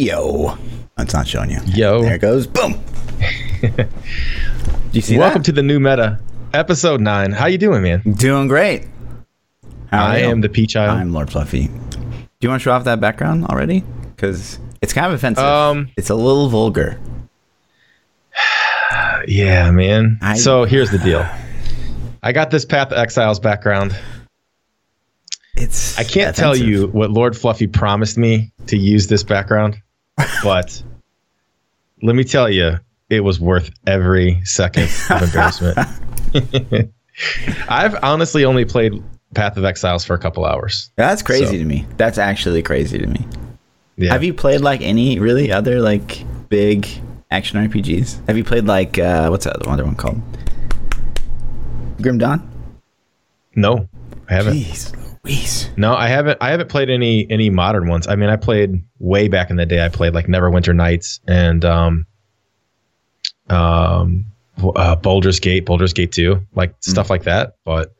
Yo. It's not showing you. Yo. There it goes. Boom. You see Welcome that? to the new meta, episode nine. How you doing, man? Doing great. How I am the Peach child. I'm Lord Fluffy. Do you want to show off that background already? Because it's kind of offensive. Um, it's a little vulgar. yeah, man. I- so here's the deal. I got this Path of Exiles background. It's. I can't tell you what Lord Fluffy promised me to use this background, but let me tell you, it was worth every second of embarrassment. I've honestly only played Path of Exiles for a couple hours. That's crazy So- to me. That's actually crazy to me. Yeah. Have you played like any really other like big action RPGs? Have you played like uh what's that other one called? Grim Dawn? no, I haven't. Jeez Louise. No, I haven't. I haven't played any any modern ones. I mean, I played way back in the day. I played like Neverwinter Nights and um, um, uh, Baldur's Gate, Baldur's Gate Two, like stuff like that. But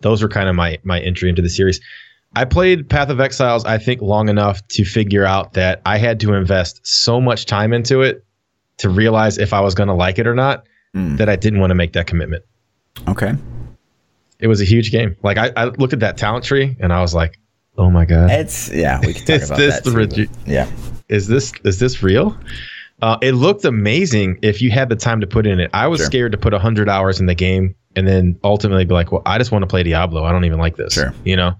those were kind of my my entry into the series. I played Path of Exiles. I think long enough to figure out that I had to invest so much time into it to realize if I was going to like it or not. Hmm. That I didn't want to make that commitment. Okay. It was a huge game. Like I, I looked at that talent tree and I was like, "Oh my god!" It's yeah, we can talk Is about this that. the too, but- yeah. is this is this real? Uh, it looked amazing if you had the time to put in it. I was Sure. scared to put hundred hours in the game and then ultimately be like, well, I just want to play Diablo. I don't even like this. Sure. You know.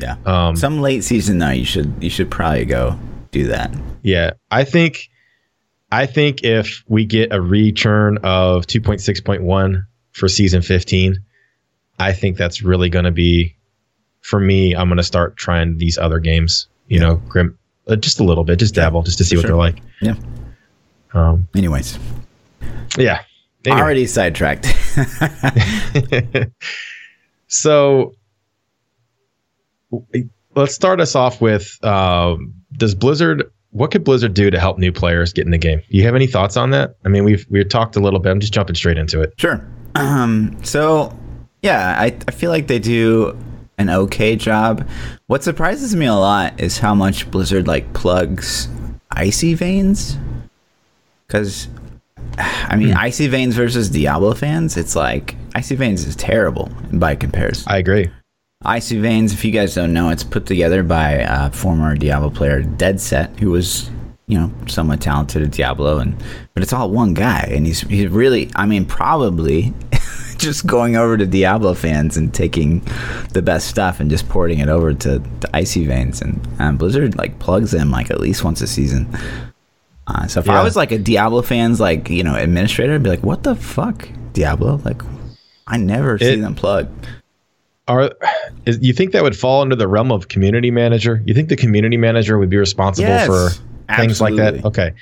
Yeah. Um, Some late season though, you should you should probably go do that. yeah. I think. I think if we get a return of 2.6.1 for season 15, I think that's really going to be, for me, I'm going to start trying these other games. You know, Grim, uh, just a little bit, just dabble, just to see what they're like. Yeah. Um, Anyways, yeah. Anyway. already sidetracked. so let's start us off with um, does blizzard what could blizzard do to help new players get in the game Do you have any thoughts on that i mean we've we've talked a little bit i'm just jumping straight into it Sure. Um, so, yeah, I, I feel like they do an okay job. What surprises me a lot is how much Blizzard like plugs icy veins. Because, I mean, icy veins versus Diablo fans, it's like icy veins is terrible by comparison. i agree Icy Veins, if you guys don't know, it's put together by uh, former Diablo player Dead Set, who was, you know, somewhat talented at Diablo, and but it's all one guy, and he's he's really, I mean, probably just going over to Diablo fans and taking the best stuff and just porting it over to, to Icy Veins, and um, Blizzard like plugs them like at least once a season. Uh, so if I was like a Diablo fans like you know administrator, I'd be like, what the fuck, Diablo? Like, I never see It- them plug. are is, you think that would fall under the realm of community manager? You think the community manager would be responsible Yes, for things like that? okay.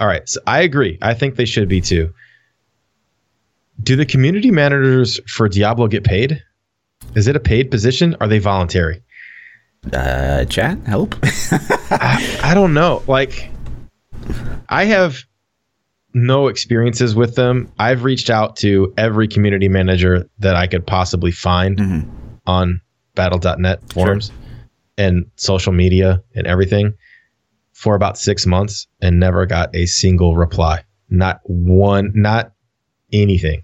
All right. So i agree. I think they should be too do the community managers for diablo get paid is it a paid position are they voluntary Uh, chat, help. I, I don't know. Like, I have no experiences with them. I've reached out to every community manager that I could possibly find Mhm. on battle.net forums and social media and everything for about six months and never got a single reply. Not one, not anything.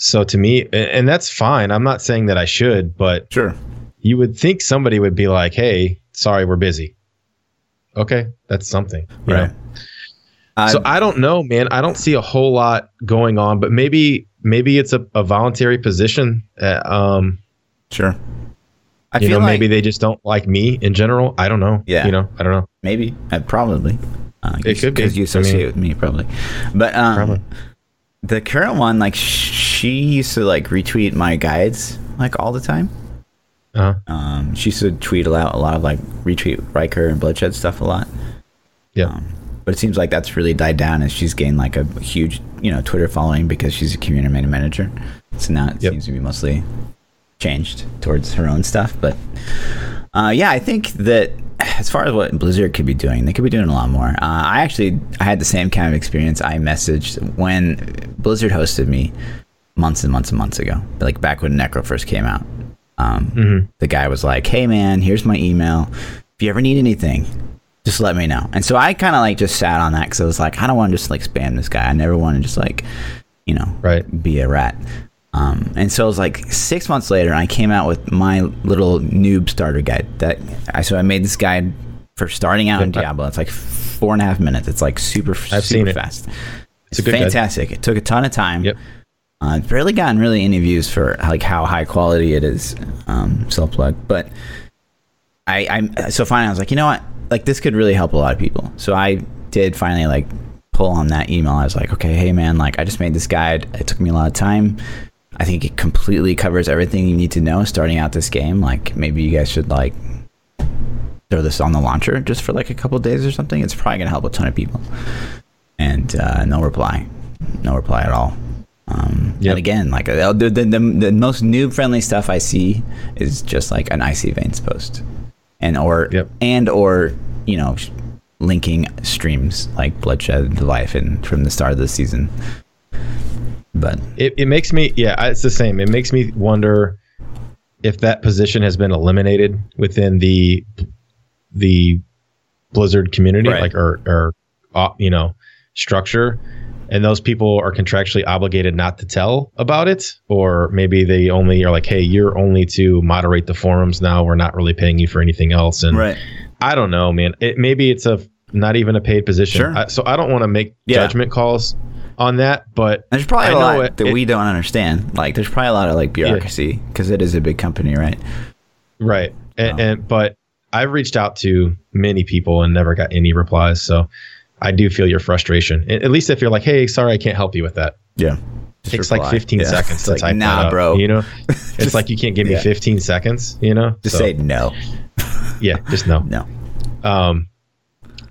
So to me, and that's fine. I'm not saying that I should, but Sure. you would think somebody would be like, "Hey, sorry, we're busy." Okay, that's something, Right. so I don't know, man. I don't see a whole lot going on, but maybe maybe it's a, a voluntary position. Uh, um, sure. I you feel know, like maybe they just don't like me in general. I don't know. Yeah. you know, I don't know. maybe uh, probably. Uh, It could be. because you I associate mean- with me probably, but um, Probably. The current one, like she used to like retweet my guides like all the time. Uh-huh. Um, she used to tweet a lot, a lot of like retweet Rhykker and Bloodshed stuff a lot. yeah, Um, but it seems like that's really died down, and she's gained like a huge, you know, Twitter following because she's a community manager. So now it Yep. seems to be mostly changed towards her own stuff. But uh, yeah, I think that as far as what Blizzard could be doing, they could be doing a lot more. Uh, I actually I had the same kind of experience. I messaged when Blizzard hosted me months and months and months ago, like back when Necro first came out. Um, Mhm. The guy was like, "Hey man, here's my email. If you ever need anything, just let me know. And so I kind of like just sat on that because I was like, I don't want to just like spam this guy. I never want to just like, you know, Right. be a rat. Um, and so it was like six months later, I came out with my little noob starter guide. That I so I made this guide for starting out in Diablo. It's like four and a half minutes. It's like super super seen it. fast. It's a good guide. fantastic. It took a ton of time. Yep. Uh, it's barely gotten really any views for like how high quality it is. Um, self plug, but I, I so finally I was like, you know what, like this could really help a lot of people. So I did finally like pull on that email. I was like, okay, hey man, like I just made this guide. It took me a lot of time. I think it completely covers everything you need to know starting out this game. Like maybe you guys should like throw this on the launcher just for like a couple days or something. It's probably gonna help a ton of people. And uh, no reply, no reply at all. Um, Yep. And again, like uh, the, the, the, the most noob friendly stuff I see is just like an icy veins post, and or Yep. and or you know linking streams like bloodshed life and from the start of the season. But It, it makes me yeah it's the same. It makes me wonder if that position has been eliminated within the the blizzard community Right. like or or uh, you know structure. And those people are contractually obligated not to tell about it or maybe they only are like hey you're only to moderate the forums now. We're not really paying you for anything else. And right, i don't know man. It maybe it's a not even a paid position. Sure. I, so i don't want to make Yeah. judgment calls on that but there's probably I a know lot it- that it- we don't understand. Like there's probably a lot of like bureaucracy because it is a big company, right? Right. And, Wow. and but I've reached out to many people and never got any replies. So I do feel your frustration. At at least if you're like, hey, sorry, I can't help you with that. Yeah, It takes like 15 Yeah. seconds to like, type nah, that up, bro. You know, Just- it's like you can't give me 15 seconds. You know, Just So, say no, yeah, just no. no. Um,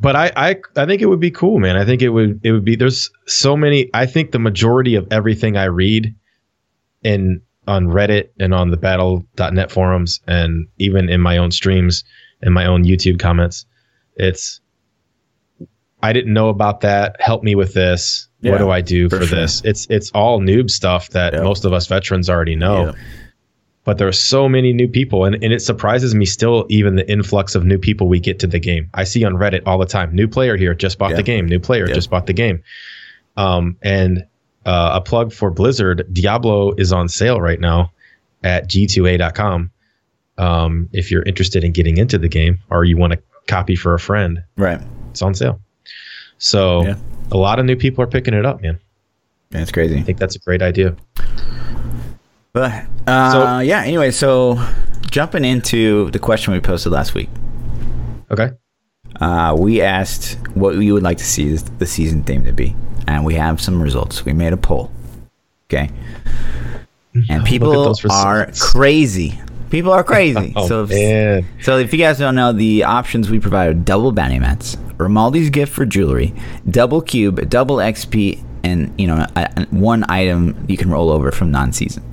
but I, I I think it would be cool, man. I think it would it would be. There's so many. I think the majority of everything I read in on Reddit and on the Battle.net forums and even in my own streams and my own YouTube comments, it's I didn't know about that. Help me with this. Yeah, what do I do for for, sure. this? It's it's all noob stuff that Yep. most of us veterans already know Yeah. But there are so many new people and, and it surprises me still even the influx of new people we get to the game i see on reddit all the time new player here just bought Yeah. the game new player Yeah. just bought the game um, and uh, a plug for blizzard diablo is on sale right now at g2a.com um, if you're interested in getting into the game or you want a copy for a friend Right. it's on sale so Yeah. a lot of new people are picking it up man That's crazy. i think that's a great idea But uh, So- yeah. Anyway, so jumping into the question we posted last week, okay uh, we asked what you would like to see the season theme to be, and we have some results. We made a poll. Okay, and people are crazy. People are crazy. oh so if, man So if you guys don't know, the options we provided double bounty mats, Romaldi's gift for jewelry, double cube, double XP, and you know one item you can roll over from non-season.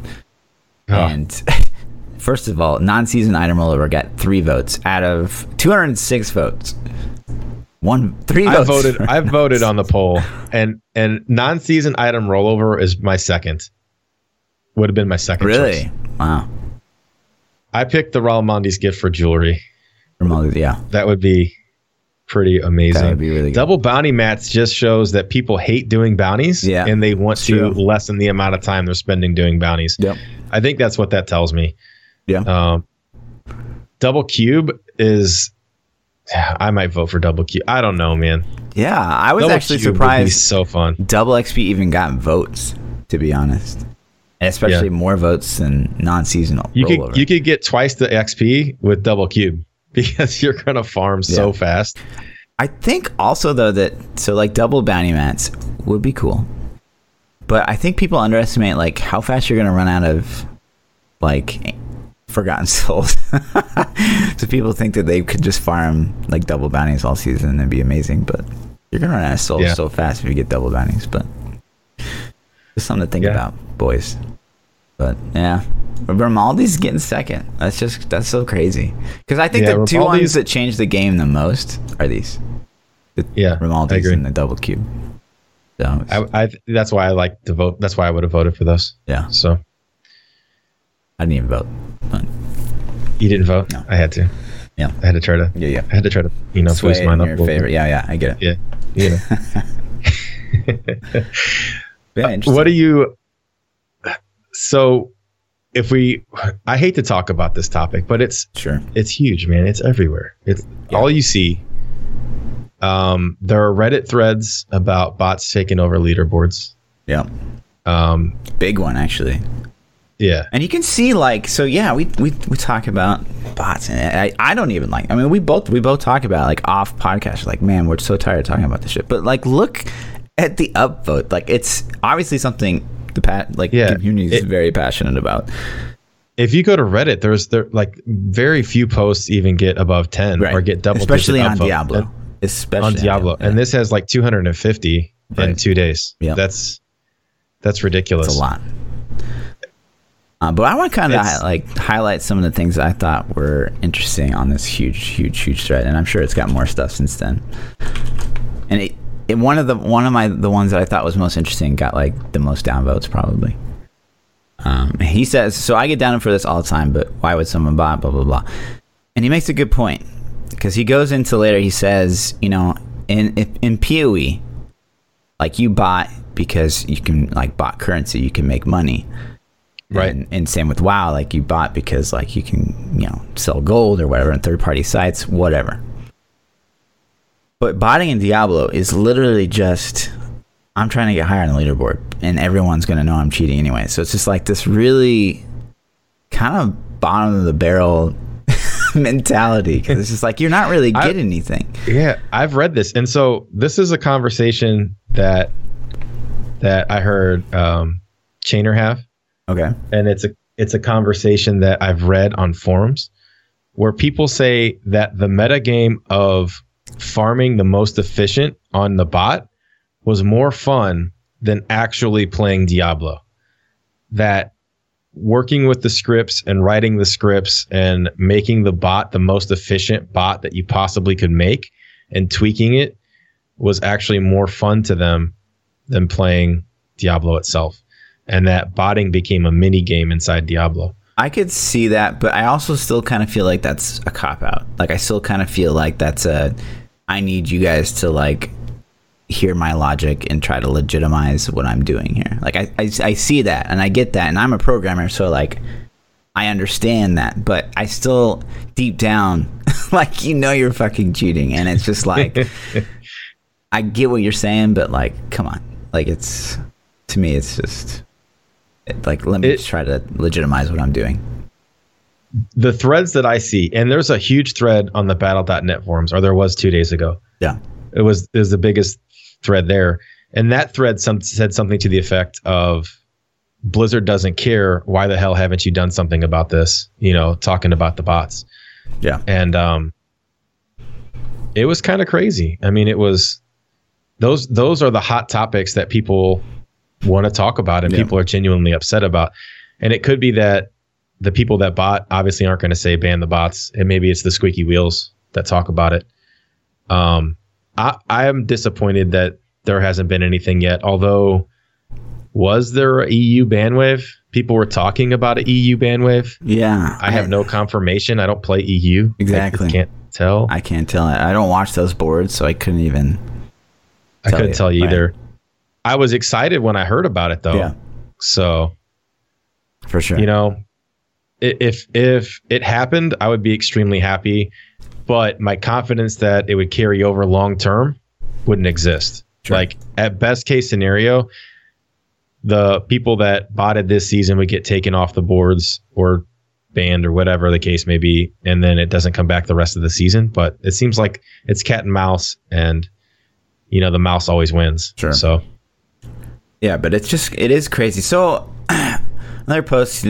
And first of all, non-season item rollover got three votes out of 206 votes. One three I voted. I voted on the poll, and and non-season item rollover is my second. Would have been my second. really choice. wow. I picked the Ralamondi's gift for jewelry. Romaldi, yeah, That would be pretty amazing. that would be really good. Double bounty mats just shows that people hate doing bounties, Yeah, and they want to true. lessen the amount of time they're spending doing bounties. Yep. I think that's what that tells me. Yeah. Um, double cube is. I might vote for double cube. I don't know, man. Yeah, I was Double actually cube would be surprised. so fun. Double XP even got votes, to be honest. Especially more votes than non-seasonal. You rollover. could you could get twice the XP with double cube because you're gonna farm so fast. I think also though that so like double bounty mats would be cool, but I think people underestimate like how fast you're gonna run out of like forgotten souls. so people think that they could just farm like double bounties all season and be amazing, but you're gonna run out of souls Yeah. so fast if you get double bounties. But just something to think Yeah. about, boys. But yeah. But Romaldi's getting second. That's just that's so crazy. Because I think Yeah, the two Romaldi's- ones that change the game the most are these. The Yeah, I and the double cube. So I, I that's why I like to vote. That's why I would have voted for those. yeah, So I didn't even vote. But you didn't vote. No. I had to. Yeah. I had to try to. Yeah, yeah. I had to try to you know Sway boost mine up. your favorite. Yeah, yeah, I get it. Yeah. You know. Yeah, uh, interesting. what do you? So, if we, I hate to talk about this topic, but it's Sure. it's huge, man. It's everywhere. It's Yeah. all you see. Um, there are Reddit threads about bots taking over leaderboards. Yeah. Um, Big one actually. yeah, And you can see like so yeah, we we, we talk about bots and I, I don't even like I mean we both we both talk about like off podcast like man we're so tired of talking about this shit. But like look at the upvote. Like it's obviously something the pat like Yeah, community is very passionate about. if you go to Reddit, there's there like very few posts even get above ten or get double, especially on upvote. Diablo. And- especially on Diablo, and this has like 250 in two days. Yeah, That's that's ridiculous. It's a lot. Uh, but I want to kind of It's- like highlight some of the things I thought were interesting on this huge, huge, huge thread, and I'm sure it's got more stuff since then. And it, it one of the one of my the ones that I thought was most interesting got like the most downvotes probably. Um, he says, so I get down for this all the time, but why would someone buy? Blah blah blah. And he makes a good point because he goes into later. He says, you know, in in Poe, like you bought because you can like bought currency, you can make money. Right. And, and same with WoW, like you bought because like you can, you know, sell gold or whatever on third party sites, whatever. But botting in Diablo is literally just I'm trying to get higher on the leaderboard and everyone's gonna know I'm cheating anyway. So it's just like this really kind of bottom of the barrel mentality because it's just like you're not really I- getting anything. Yeah, I've read this, and so this is a conversation that that I heard um, Chainer have, Okay. and it's a it's a conversation that I've read on forums where people say that the meta game of farming the most efficient on the bot was more fun than actually playing Diablo. That working with the scripts and writing the scripts and making the bot the most efficient bot that you possibly could make and tweaking it was actually more fun to them than playing Diablo itself. And that botting became a mini game inside Diablo. I could see that, but I also still kind of feel like that's a cop out. Like I still kind of feel like that's a I need you guys to like hear my logic and try to legitimize what I'm doing here. Like I, I I see that and I get that and I'm a programmer so like I understand that, but I still deep down like you know you're fucking cheating and it's just like I get what you're saying, but like come on. Like it's to me it's just it, like let me It- just try to legitimize what I'm doing. The threads that I see, and there's a huge thread on the battle.net forums, or there was two days ago. Yeah. It was it was the biggest thread there. And that thread some, said something to the effect of Blizzard doesn't care. Why the hell haven't you done something about this? You know, talking about the bots. Yeah. and um, it was kind of crazy. I mean, it was those those are the hot topics that people want to talk about and Yeah. people are genuinely upset about. And it could be that the people that bought obviously aren't going to say ban the bots, and maybe it's the squeaky wheels that talk about it. Um, I I am disappointed that there hasn't been anything yet. Although, was there a EU ban wave? People were talking about a EU ban wave. Yeah. I have no confirmation. I don't play EU. Exactly. I can't tell. I can't tell. I don't watch those boards, so I couldn't even. I couldn't you. tell you Right. either. I was excited when I heard about it though. Yeah. So, For sure. you know, i- if if it happened, I would be extremely happy, but my confidence that it would carry over long term wouldn't exist. Sure. Like at best case scenario, the people that botted this season would get taken off the boards or banned or whatever the case may be, and then it doesn't come back the rest of the season. But it seems like it's cat and mouse, and you know the mouse always wins. Sure. So Yeah, but it's just it is crazy. So another post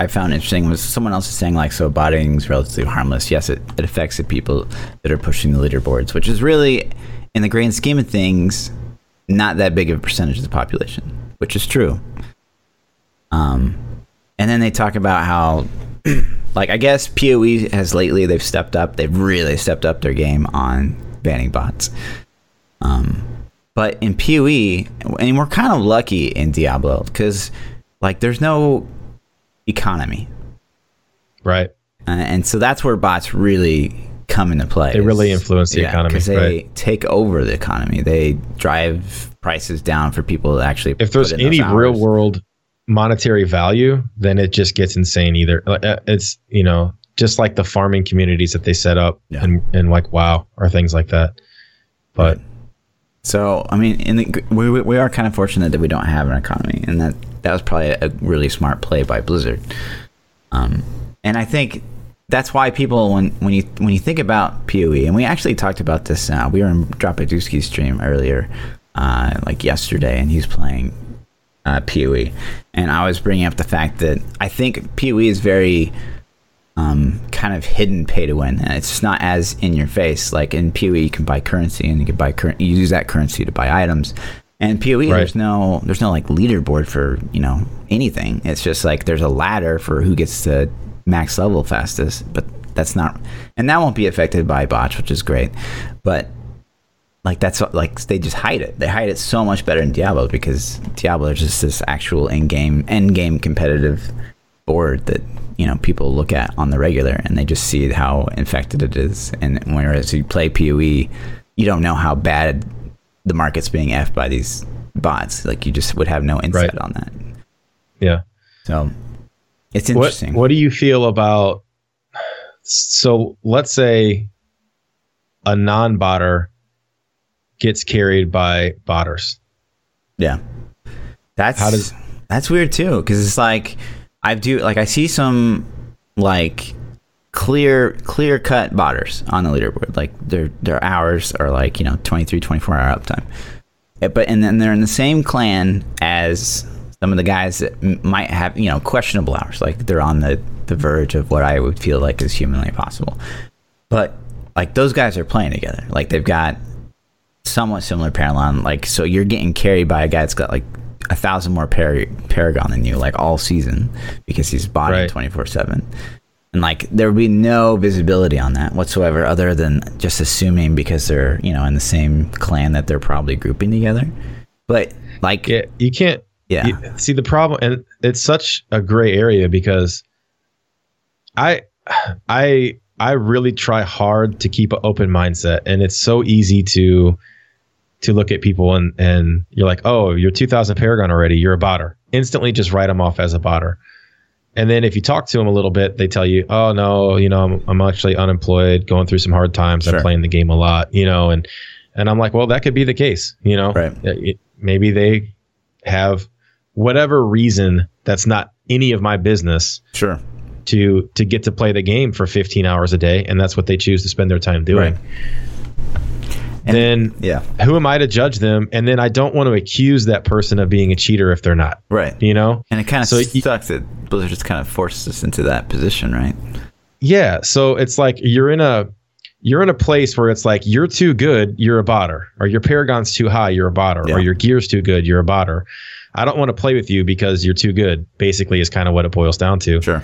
I found interesting was someone else is saying like so botting's relatively harmless. Yes, it, it affects the people that are pushing the leaderboards, which is really in the grand scheme of things not that big of a percentage of the population, which is true. Um and then they talk about how like I guess PoE has lately they've stepped up, they've really stepped up their game on banning bots. Um but in PoE, and we're kind of lucky in Diablo because like there's no economy. right, Uh, and so that's where bots really come into play. They really influence the economy, because they right. take over the economy. They drive prices down for people to actually. If there's put in those any real world monetary value, then it just gets insane. Either uh, it's you know just like the farming communities that they set up Yeah. and and like wow or things like that. But So I mean, the, we we are kind of fortunate that we don't have an economy, and that that was probably a really smart play by Blizzard. Um, and I think that's why people when when you when you think about Poe, and we actually talked about this. Uh, we were in Dropadusky's stream earlier, uh, like yesterday, and he's playing uh, Poe, and I was bringing up the fact that I think Poe is very um, kind of hidden pay to win, and it's not as in your face. Like in PoE, you can buy currency, and you can buy cur- you use that currency to buy items. And PoE, there's no there's no like leaderboard for you know anything. It's just like there's a ladder for who gets to max level fastest, but that's not, and that won't be affected by bots, which is great. But like that's what- like they just hide it. They hide it so much better in Diablo because Diablo is just this actual in-game end-game competitive board that you know people look at on the regular and they just see how infected it is. And whereas you play PoE, you don't know how bad the market's being effed by these bots. Like you just would have no insight Right. on that. yeah, So it's what interesting. what do you feel about? So let's say a non-botter gets carried by botters. Yeah. That's How does- that's weird too because it's like I do like I see some like clear clear cut botters on the leaderboard. Like their their hours are like you know 23 24 hour uptime. Eh, but and then they're in the same clan as some of the guys that might have you know questionable hours. Like they're on the the verge of what I would feel like is humanly possible but like those guys are playing together. Like they've got somewhat similar Paragon. Like, so you're getting carried by a guy that's got like a thousand more par- Paragon than you, like all season, because he's botting twenty four seven. And like, there would be no visibility on that whatsoever, other than just assuming because they're you know in the same clan that they're probably grouping together. But like, Yeah, you can't. yeah, you- see the problem, and it's such a gray area because I, I, I really try hard to keep an open mindset, and it's so easy to, to look at people and and you're like, oh, you're 2,000 Paragon already, you're a botter. Instantly, just write them off as a botter. And then if you talk to them a little bit, they tell you, oh no, you know, I'm, I'm actually unemployed, going through some hard times. Sure. I'm playing the game a lot, you know, and and I'm like, well, that could be the case, you know. Right. It- maybe they have whatever reason that's not any of my business sure, to to get to play the game for 15 hours a day and that's what they choose to spend their time doing Right. And- then yeah, who am i to judge them and then i don't want to accuse that person of being a cheater if they're not right. you know And it kind of So sucks that Blizzard just kind of forced us into that position, right? yeah so it's like you're in a you're in a place where it's like you're too good you're a botter or your paragon's too high you're a botter Yeah. or your gear's too good you're a botter i don't want to play with you because you're too good basically is kind of what it boils down to Sure.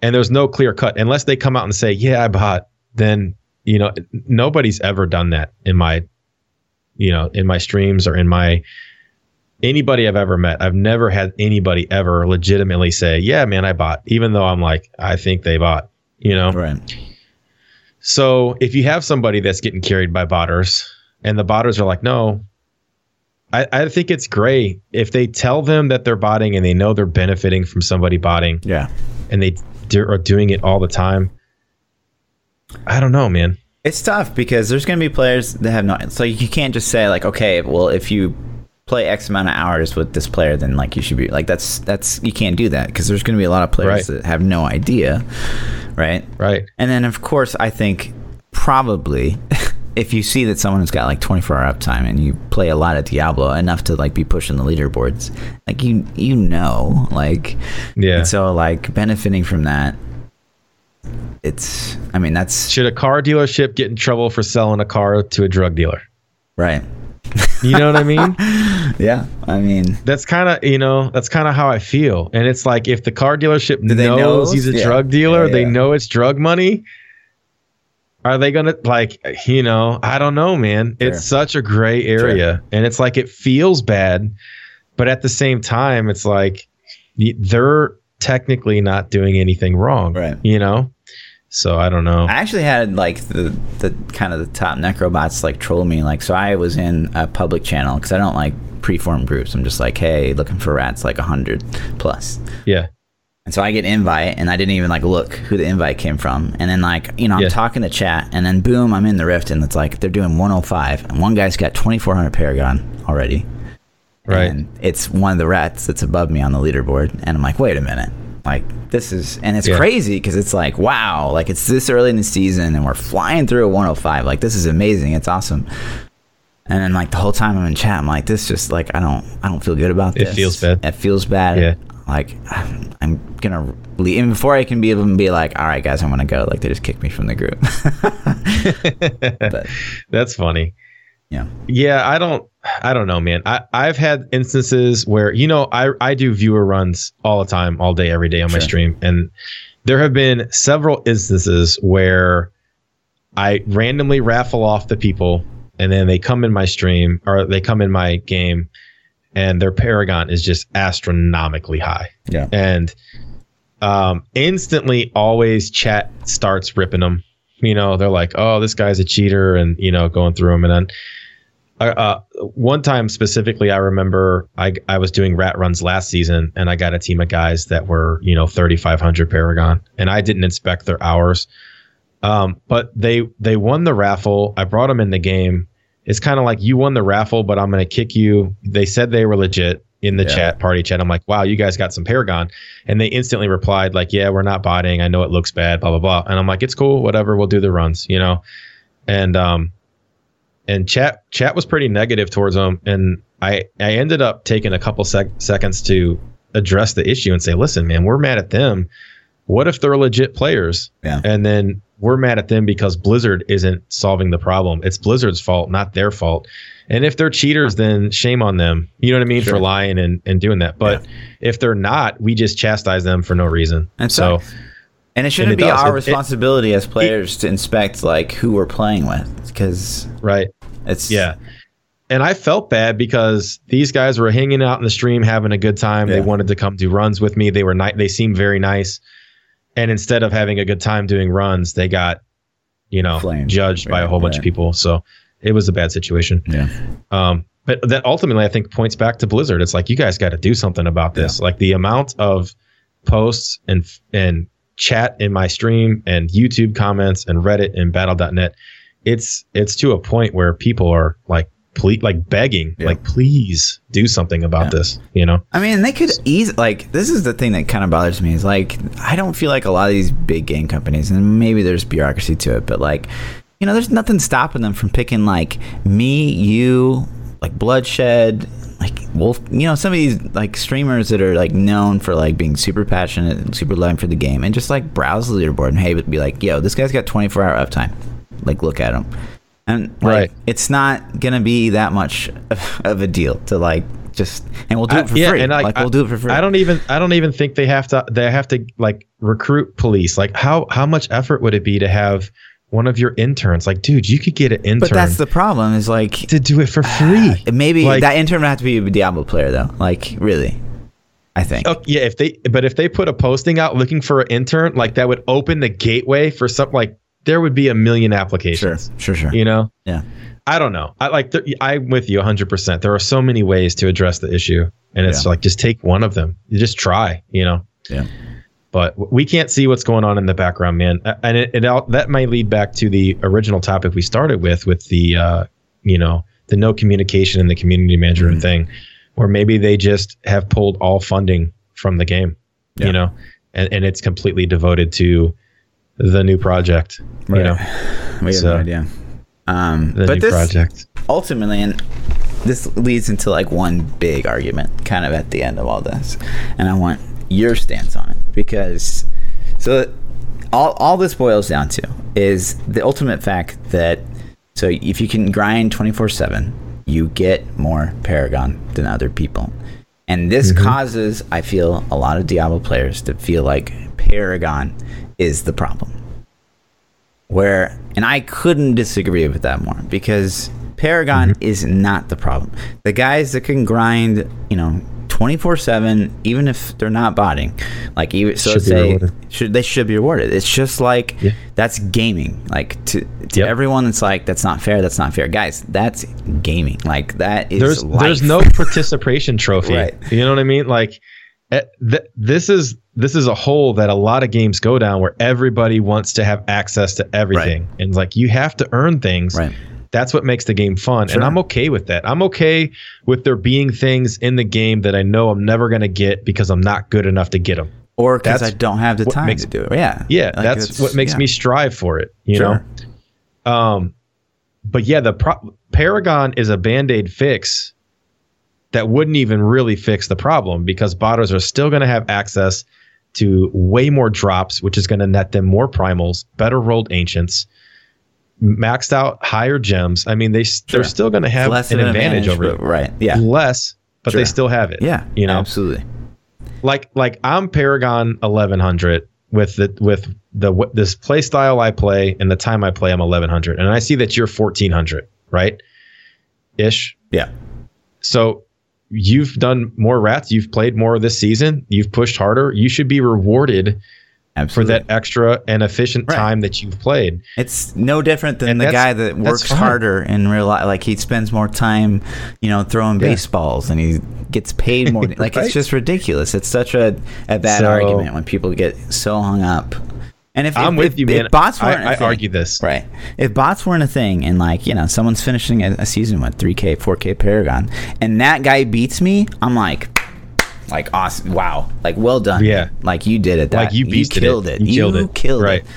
and there's no clear cut unless they come out and say yeah i bought then you know nobody's ever done that in my you know in my streams or in my anybody i've ever met i've never had anybody ever legitimately say yeah man i bought even though i'm like i think they bought you know Right. so if you have somebody that's getting carried by botters and the botters are like, no, I, I think it's great if they tell them that they're botting and they know they're benefiting from somebody botting Yeah. and they do, are doing it all the time. I don't know, man. It's tough because there's going to be players that have no. So you can't just say like, okay, well, if you play X amount of hours with this player, then like you should be like that's that's you can't do that because there's going to be a lot of players Right. that have no idea, right? Right. And then of course I think probably if you see that someone has got like 24 hour uptime and you play a lot of Diablo enough to like be pushing the leaderboards, like you you know like Yeah. and so like benefiting from that. It's, I mean, that's Should a car dealership get in trouble for selling a car to a drug dealer? right. You know what I mean? Yeah, I mean, that's kind of you know that's kind of how I feel, and it's like if the car dealership knows know? he's a Yeah. drug dealer, Yeah, they know it's drug money. Are they gonna like you know? I don't know, man. It's such a gray area, and it's like it feels bad, but at the same time, it's like they're technically not doing anything wrong. Right. You know? So I don't know. I actually had like the the kind of the top necrobots like troll me. Like, so I was in a public channel because I don't like preformed groups. I'm just like, hey, looking for rats like hundred plus. Yeah. And so I get invite, and I didn't even like look who the invite came from. And then like you know I'm Yeah. talking to chat, and then boom, I'm in the rift, and it's like they're doing 105, and one guy's got 2400 Paragon already. Right. And it's one of the rats that's above me on the leaderboard, and I'm like, wait a minute, like this is, and it's Yeah. crazy because it's like, wow, like it's this early in the season, and we're flying through a 105. Like this is amazing. It's awesome. And then like the whole time I'm in chat, I'm like, this just like I don't, I don't feel good about this. It feels bad. It feels bad. Yeah. Like I'm gonna leave, and before I can be able to be like, all right, guys, I'm gonna go. Like they just kicked me from the group. but That's funny. yeah, Yeah, I don't I don't know, man. I, I've had instances where, you know, I, I do viewer runs all the time, all day, every day on my stream. And there have been several instances where I randomly raffle off the people and then they come in my stream or they come in my game and their paragon is just astronomically high. yeah, And um, instantly, always chat starts ripping them. You know, they're like, "Oh, this guy's a cheater," and you know, going through them. And then, uh, uh, one time specifically, I remember I I was doing rat runs last season, and I got a team of guys that were you know 3,500 Paragon, and I didn't inspect their hours. Um, but they they won the raffle. I brought them in the game. It's kind of like you won the raffle, but I'm gonna kick you. They said they were legit in the Yeah. chat party chat. I'm like, wow, you guys got some Paragon, and they instantly replied like, yeah, we're not botting. I know it looks bad, blah blah blah. And I'm like, it's cool, whatever. We'll do the runs, you know. And um, and chat chat was pretty negative towards them, and I I ended up taking a couple sec- seconds to address the issue and say, listen, man, we're mad at them. What if they're legit players? Yeah. And then we're mad at them because Blizzard isn't solving the problem. It's Blizzard's fault, not their fault. And if they're cheaters, then shame on them. You know what I mean? Sure. For lying and, and doing that. But if they're not, we just chastise them for no reason. And so sucks. And it shouldn't it be does. our It- it- responsibility as players to inspect like who we're playing with because right. it's Yeah. And I felt bad because these guys were hanging out in the stream, having a good time. They wanted to come do runs with me. They were ni- They seemed very nice. And instead of having a good time doing runs, they got, you know, Flamed. judged by a whole bunch of people. So it was a bad situation. yeah Um, but that ultimately, I think, points back to Blizzard. It's like you guys got to do something about this. Like the amount of posts and and chat in my stream and YouTube comments and Reddit and Battle.net, it's it's to a point where people are like, please, like begging, Yeah. like, please do something about Yeah. this. You know? I mean, they could ease like this is the thing that kind of bothers me is like I don't feel like a lot of these big game companies and maybe there's bureaucracy to it, but like you know, there's nothing stopping them from picking like me, you, like Bloodshed, like Wolf, you know, some of these like streamers that are like known for like being super passionate and super loving for the game and just like browse the leaderboard and hey, be like, yo, this guy's got 24 hour uptime. Like look at him. And like Right. it's not gonna be that much of, a deal to like just and we'll do it for I- free. and like, we'll do it for free. I don't even I don't even think they have to they have to like recruit police. Like how how much effort would it be to have one of your interns? Like, dude, you could get an intern but that's the problem. Is like to do it for free. maybe Like- that intern would have to be a Diablo player though. Like really, I think. Oh, yeah, if they but if they put a posting out looking for an intern, like that would open the gateway for something like there would be a million applications. sure, sure. Sure. You know? Yeah. I don't know. I like th- I'm with you 100%. There are so many ways to address the issue and it's Yeah. like just take one of them. You just try, you know. Yeah. But we can't see what's going on in the background, man. And it, it all, that might lead back to the original topic we started with with the uh, you know, the no communication and the community manager Mhm. thing where maybe they just have pulled all funding from the game, Yeah. you know, and, and it's completely devoted to the new project, you know, we have So- no idea. Um, the but new this project. ultimately, and this leads into like one big argument, kind of at the end of all this, and I want your stance on it because so all all this boils down to is the ultimate fact that so if you can grind twenty four seven, you get more Paragon than other people. And this mm-hmm. causes, I feel, a lot of Diablo players to feel like Paragon is the problem where and I couldn't disagree with that more because Paragon mm-hmm. is not the problem. The guys that can grind, you know, 24 7 even if they're not botting like even so Should say should they should be rewarded it's just like Yeah. that's gaming like to, to Yep. everyone that's like that's not fair that's not fair guys that's gaming like that is there's life. there's no participation trophy. Right. You know what I mean? Like eh, th- this is this is a hole that a lot of games go down where everybody wants to have access to everything, and like you have to earn things. right That's what makes the game fun, Sure. and I'm okay with that. I'm okay with there being things in the game that I know I'm never gonna get because I'm not good enough to get them. or because i don't have the time makes- to do it yeah Yeah, Like, that's what makes yeah. me strive for it. You Sure. know. Um, but yeah, the pro- Paragon is a band aid fix that wouldn't even really fix the problem because botters are still going to have access to way more drops, which is going to net them more primals, better rolled ancients, maxed out higher gems. I mean, they sure. they're still going to have less an of advantage, over but- right yeah. Less, but Sure. they still have it. yeah you know, absolutely like like I'm Paragon 1100 with the with the this play style I play and the time I play I'm 1100 and I see that you're 1400 right ish yeah so you've done more rats you've played more this season you've pushed harder you should be rewarded for that extra and efficient Right. time that you've played It's no different than And the guy that works harder in real life. Like he spends more time, you know, throwing Yeah. baseballs, and he gets paid more. like Right. it's just ridiculous. It's such a, a bad So- argument when people get so hung up. And if I'm if, with if, you if bots I, weren't a I thing- argue this Right. If bots weren't a thing and like, you know, someone's finishing a, a season with 3K, 4K Paragon and that guy beats me, I'm like, like awesome. Wow. Like well done. Yeah. Like you did it. That, Like, you it. killed it. You You, killed it. killed Right. it.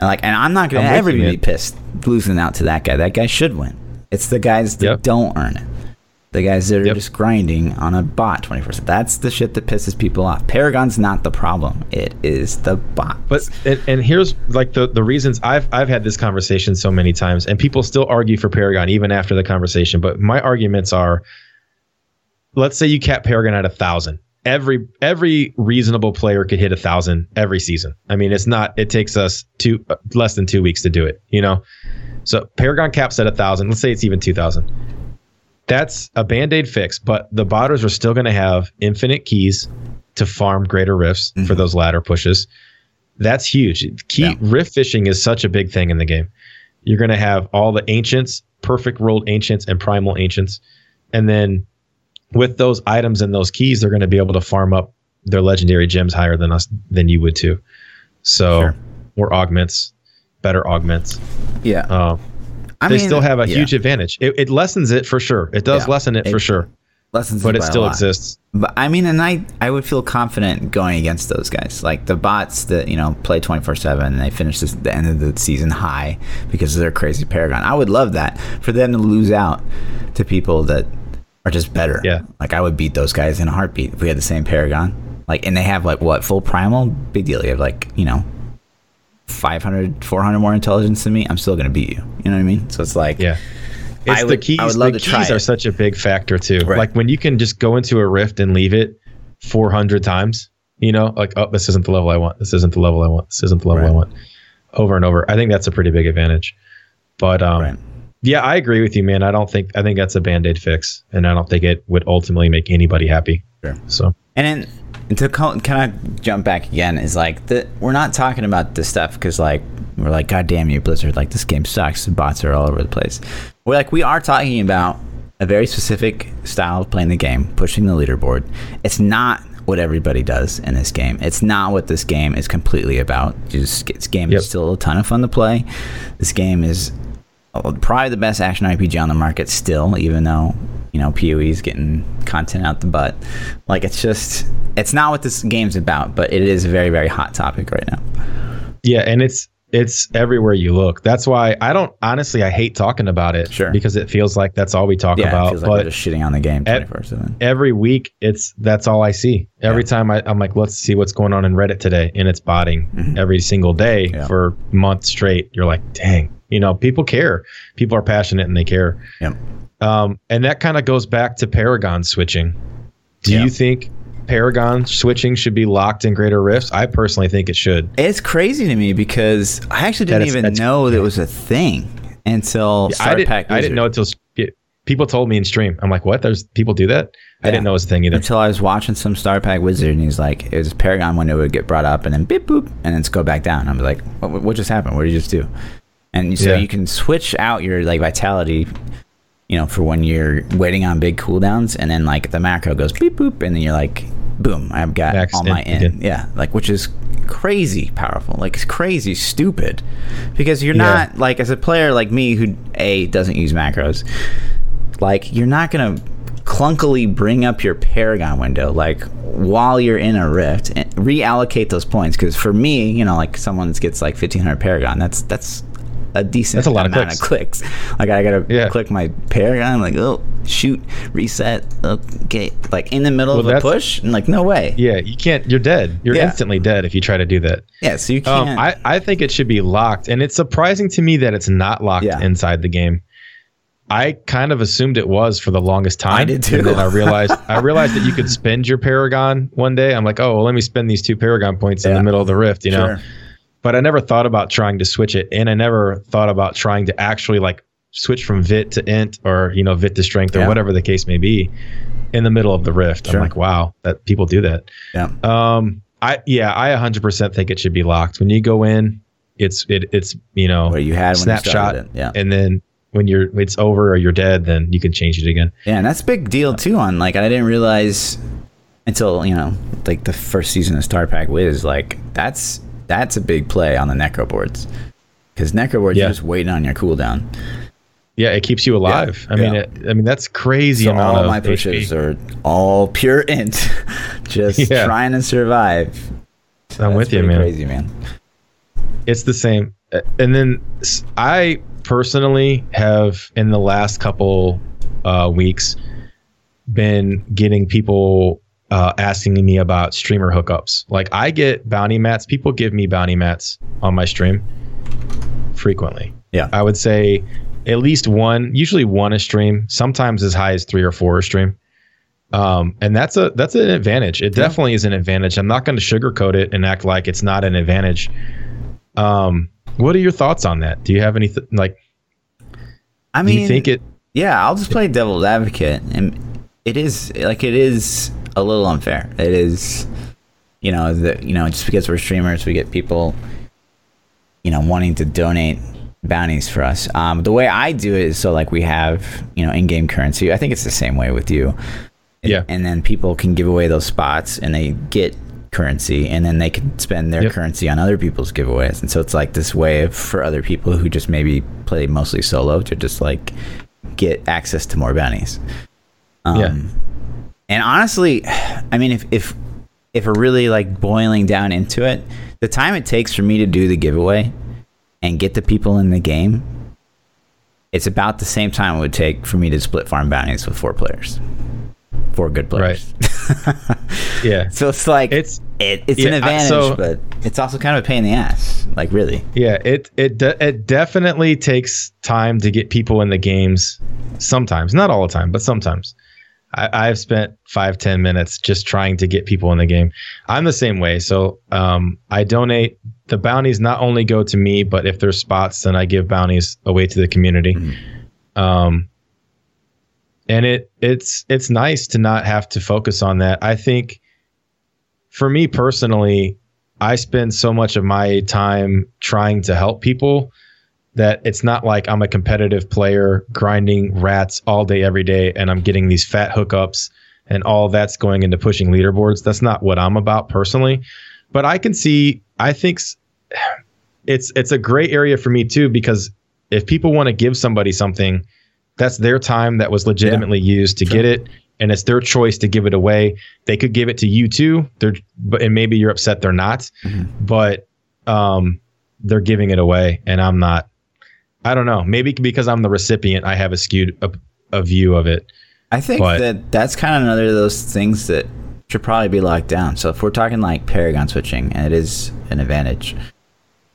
And like, and I'm not gonna I'm ever be pissed losing out to that guy. That guy should win. It's the guys that Yep. don't earn it. The guys that are Yep. just grinding on a bot 24 7. That's the shit that pisses people off. Paragon's not the problem. It is the bot. But and, and here's like the the reasons I've I've had this conversation so many times, and people still argue for Paragon even after the conversation. But my arguments are, let's say you cap Paragon at a thousand. Every every reasonable player could hit a thousand every season. I mean, it's not. It takes us two uh, less than two weeks to do it. You know, so Paragon caps at a thousand. Let's say it's even two thousand. That's a band aid fix, but the botters are still going to have infinite keys to farm greater rifts for those ladder pushes. That's huge. Key Yeah. rift fishing is such a big thing in the game. You're going to have all the ancients, perfect rolled ancients, and primal ancients, and then with those items and those keys, they're going to be able to farm up their legendary gems higher than us than you would too. So, Sure. or augments, better augments. yeah. Uh, I they mean, still have a yeah. huge advantage. It, it lessens it for sure. It does Yeah. lessen it, for sure, lessons but by it still exists. But I mean, and I, I would feel confident going against those guys, like the bots that you know play twenty four seven and they finish this, the end of the season high because of their crazy paragon. I would love that for them to lose out to people that are just better. Yeah. like I would beat those guys in a heartbeat if we had the same paragon. Like, and they have like what full primal? Big deal. You have like you know. 500 400 more intelligence than me i'm still gonna beat you you know what i mean so it's like Yeah. I It's the would- keys. I would love the to try keys are it. such a big factor too. Right. Like when you can just go into a rift and leave it 400 times, you know, like, oh, this isn't the level I want. This isn't the level I want. This isn't the level I want. Over and over. I think that's a pretty big advantage. But um, Right. Yeah, I agree with you, man. I don't think I think that's a band aid fix, and I don't think it would ultimately make anybody happy. Sure. So And then and to co- kind of jump back again is like the we're not talking about this stuff because like we're like God damn you Blizzard like this game sucks the bots are all over the place. We're like we are talking about a very specific style of playing the game, pushing the leaderboard. It's not what everybody does in this game. It's not what this game is completely about. Just this game Yep. is still a ton of fun to play. This game is probably the best action RPG on the market still, even though you know PoE is getting content out the butt. Like it's just it's not what this game's about, but it is a very very hot topic right now. yeah, and it's it's everywhere you look. That's why I don't honestly I hate talking about it. Sure. Because it feels like that's all we talk Yeah, it about. feels like but just shitting on the game twenty four seven. every week it's that's all I see. Every Yeah. time I, I'm like, let's see what's going on in Reddit today, and it's botting Mhm. every single day Yeah. for months straight. You're like, dang, you know, people care. People are passionate and they care. Yep. Um, and that kind of goes back to Paragon switching. Do Yeah. you think Paragon switching should be locked in Greater Rifts? I personally think it should. It's crazy to me because I actually didn't is- even know that it was a thing until I, Star didn't, Pack. I didn't know until people told me in stream. I'm like, what? There's people do that? I didn't know it was a thing either. Until I was watching some Star Pact Wizard, and he's like, it was Paragon window would get brought up, and then beep boop, and then it's go back down. I'm like, what, what just happened? What did you just do? And so Yeah. you can switch out your like vitality, you know, for when you're waiting on big cooldowns, and then like the macro goes beep boop, and then you're like, boom, I've got Max all my in in. Yeah, like which is crazy powerful, like it's crazy stupid, because you're Yeah. not like as a player like me who a doesn't use macros, like you're not gonna clunkily bring up your paragon window like while you're in a rift and reallocate those points because for me you know like someone gets like 1500 paragon that's that's a decent That's a lot of clicks. of clicks like i gotta Yeah. click my paragon like oh shoot reset okay like in the middle Well, of a push and like no way Yeah, you can't. You're dead. You're Yeah. instantly dead if you try to do that. yeah so you Um, can't I, I think it should be locked, and it's surprising to me that it's not locked Yeah. inside the game. I kind of assumed it was for the longest time. I did too. And then I realized I realized that you could spend your Paragon one day. I'm like, oh, well, let me spend these two Paragon points in the middle of the rift, you know. Sure. But I never thought about trying to switch it, and I never thought about trying to actually like switch from Vit to Int or you know Vit to Strength or Yeah. whatever the case may be in the middle of the rift. Sure. I'm like, wow, that people do that. yeah Um, I yeah, I 100% think it should be locked. When you go in, it's it it's you know what you had you snapshot, it. yeah and then when you're it's over or you're dead, then you can change it again. Yeah, and that's a big deal too. On like, I didn't realize until you know, like the first season of Star Pact Wiz. Like, that's that's a big play on the necro boards because necro boards Yeah. you're just waiting on your cooldown. Yeah, it keeps you alive. I mean, yeah. it, I mean that's crazy So amount all of my HP. pushes are all pure int, just Yeah. trying to survive. I'm That's with you, man. Crazy man. It's the same. And then I personally have in the last couple uh, weeks been getting people uh, asking me about streamer hookups. Like I get bounty mats. People give me bounty mats on my stream frequently. Yeah. I would say at least one, usually one a stream, sometimes as high as three or four a stream. Um, and that's a that's an advantage. It definitely is an advantage. I'm not going to sugarcoat it and act like it's not an advantage. Um, what are your thoughts on that? Do you have any th- like? I mean, Do you think it? Yeah, I'll just play devil's advocate, and it is like it is a little unfair. It is, you know, that you know, just because we're streamers, we get people, you know, wanting to donate bounties for us. Um, the way I do it is so like we have you know in-game currency. I think it's the same way with you. And- Yeah. and then people can give away those spots, and they get currency, and then they can spend their Yep. currency on other people's giveaways. And so it's like this way of, for other people who just maybe play mostly solo to just like get access to more bounties. Um, Yeah. And honestly, I mean, if if if we're really like boiling down into it, the time it takes for me to do the giveaway and get the people in the game, it's about the same time it would take for me to split farm bounties with four players, four good players. Right. Yeah, so it's like it's it, it's yeah, an I- advantage, so- but it's also kind of a pain in the ass. Like really, yeah. It it de- it definitely takes time to get people in the games. Sometimes, not all the time, but sometimes. I, I've spent five ten minutes just trying to get people in the game. I'm the same way. So um, I donate the bounties. Not only go to me, but if there's spots, then I give bounties away to the community. Um, and it it's it's nice to not have to focus on that. I think for me personally, I spend so much of my time trying to help people that it's not like I'm a competitive player grinding rats all day every day and I'm getting these fat hookups and all that's going into pushing leaderboards. That's not what I'm about personally. But I can see I think it's it's a great area for me too because if people want to give somebody something that's their time that was legitimately used to Sure. get it and it's their choice to give it away they could give it to you too they're but and maybe you're upset they're not Mhm. but um they're giving it away and i'm not i don't know maybe because i'm the recipient i have a skewed a, a view of it I think But- that that's kind of another of those things that should probably be locked down. So if we're talking like Paragon switching, and it is an advantage,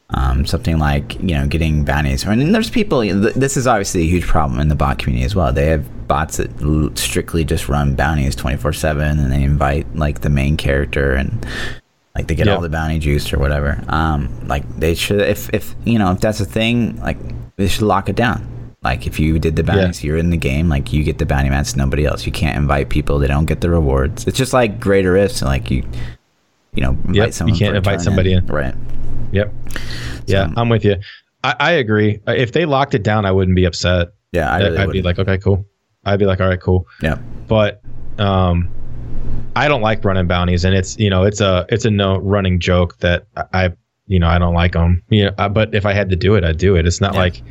um, something like you know getting bounties. I mean, there's people. th- This is obviously a huge problem in the bot community as well. They have bots that l- strictly just run bounties 24 seven, and they invite like the main character and. Like they get Yeah. all the bounty juice or whatever. Um, like they should, if if you know if that's a thing, like they should lock it down Like if you did the bounties, you're in the game. Like you get the bounty mats, nobody else. You can't invite people; they don't get the rewards. It's just like greater rifts. Like you, you know, invite Yep, you can't invite somebody in. right? Yep. Yeah, So- I'm with you. I, I agree. If they locked it down, I wouldn't be upset. Yeah, I really would be like, okay, cool. I'd be like, all right, cool. yeah, But um, I don't like running bounties, and it's you know it's a it's a no running joke that I you know I don't like them. You know, but if I had to do it, I'd do it. It's not Yeah. like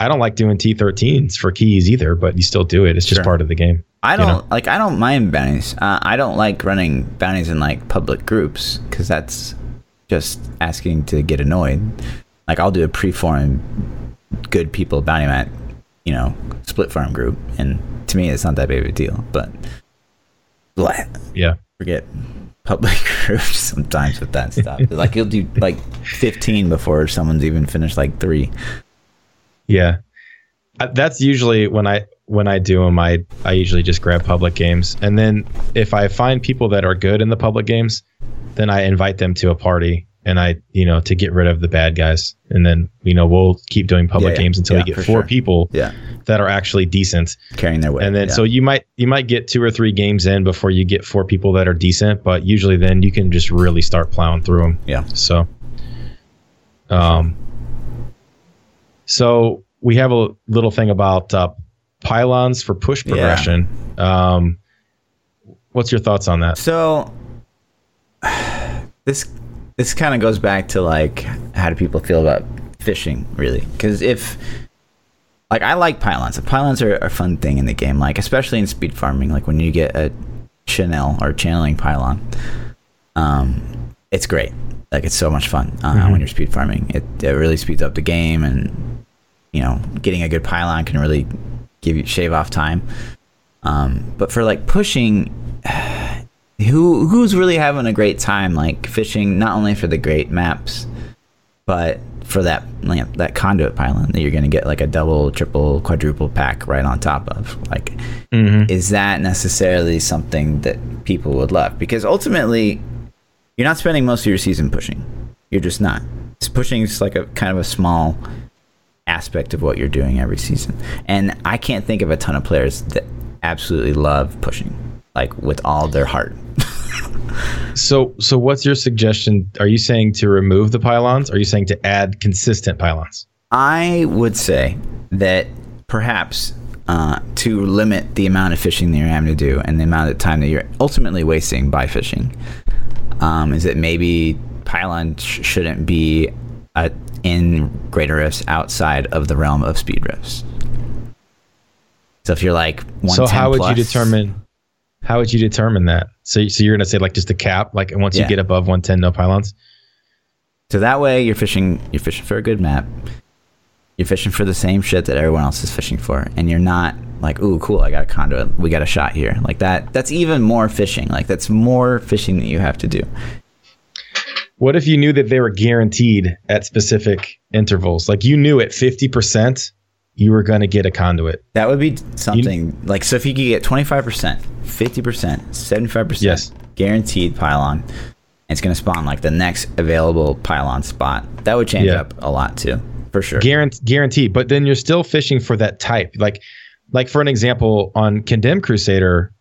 I don't like doing T13s for keys either, but you still do it. It's just Sure. part of the game. I don't know? like. I don't mind bounties. Uh, I don't like running bounties in like public groups because that's just asking to get annoyed. Like I'll do a pre-form good people bounty mat, you know, split farm group, and to me it's not that big of a deal. But blah, Yeah. forget public groups sometimes with that stuff. like you'll do like 15 before someone's even finished like three. Yeah, that's usually when I when I do them. I I usually just grab public games, and then if I find people that are good in the public games, then I invite them to a party, and I you know to get rid of the bad guys, and then you know we'll keep doing public Yeah, yeah. games until Yeah, we get four sure. people Yeah, that are actually decent, carrying their weight. and then so you might you might get two or three games in before you get four people that are decent, but usually then you can just really start plowing through them. yeah, So, um, so we have a little thing about uh, pylons for push progression. Um, what's your thoughts on that? So this this kind of goes back to like how do people feel about fishing really? Because if like I like pylons, the pylons are a fun thing in the game. Like especially in speed farming, like when you get a channel or channeling pylon, um, it's great. Like it's so much fun uh, Mhm. when you're speed farming. It it really speeds up the game, and you know getting a good pylon can really give you shave off time. Um, but for like pushing, who who's really having a great time like fishing not only for the great maps but for that like, that conduit pylon that you're going to get like a double triple quadruple pack right on top of like Mm-hmm. is that necessarily something that people would love? Because ultimately you're not spending most of your season pushing. You're just not. It's pushing is like a kind of a small aspect of what you're doing every season. And i can't think of a ton of players that absolutely love pushing like with all their heart So, so what's your suggestion? Are you saying to remove the pylons? Are you saying to add consistent pylons? I would say that perhaps uh, to limit the amount of fishing that you're having to do and the amount of time that you're ultimately wasting by fishing, um, is that maybe pylon sh- shouldn't be uh, in greater rifts outside of the realm of speed rifts. So if you're like 110 So, how would you plus- determine? How would you determine that? So, so you're gonna say like just a cap, like once Yeah. you get above 110, no pylons. So that way you're fishing you're fishing for a good map. You're fishing for the same shit that everyone else is fishing for. And you're not like, ooh, cool, I got a conduit. We got a shot here. Like that that's even more fishing. Like that's more fishing that you have to do. What if you knew that they were guaranteed at specific intervals? Like you knew at 50% you were going to get a conduit. That would be something like so if you could get twenty five percent, fifty percent, seventy five percent Yes. guaranteed pylon, it's gonna spawn like the next available pylon spot. That would change Yeah. up a lot too. For sure. Guarant- guaranteed. But then you're still fishing for that type. Like, like for an example, on Condemned Crusader,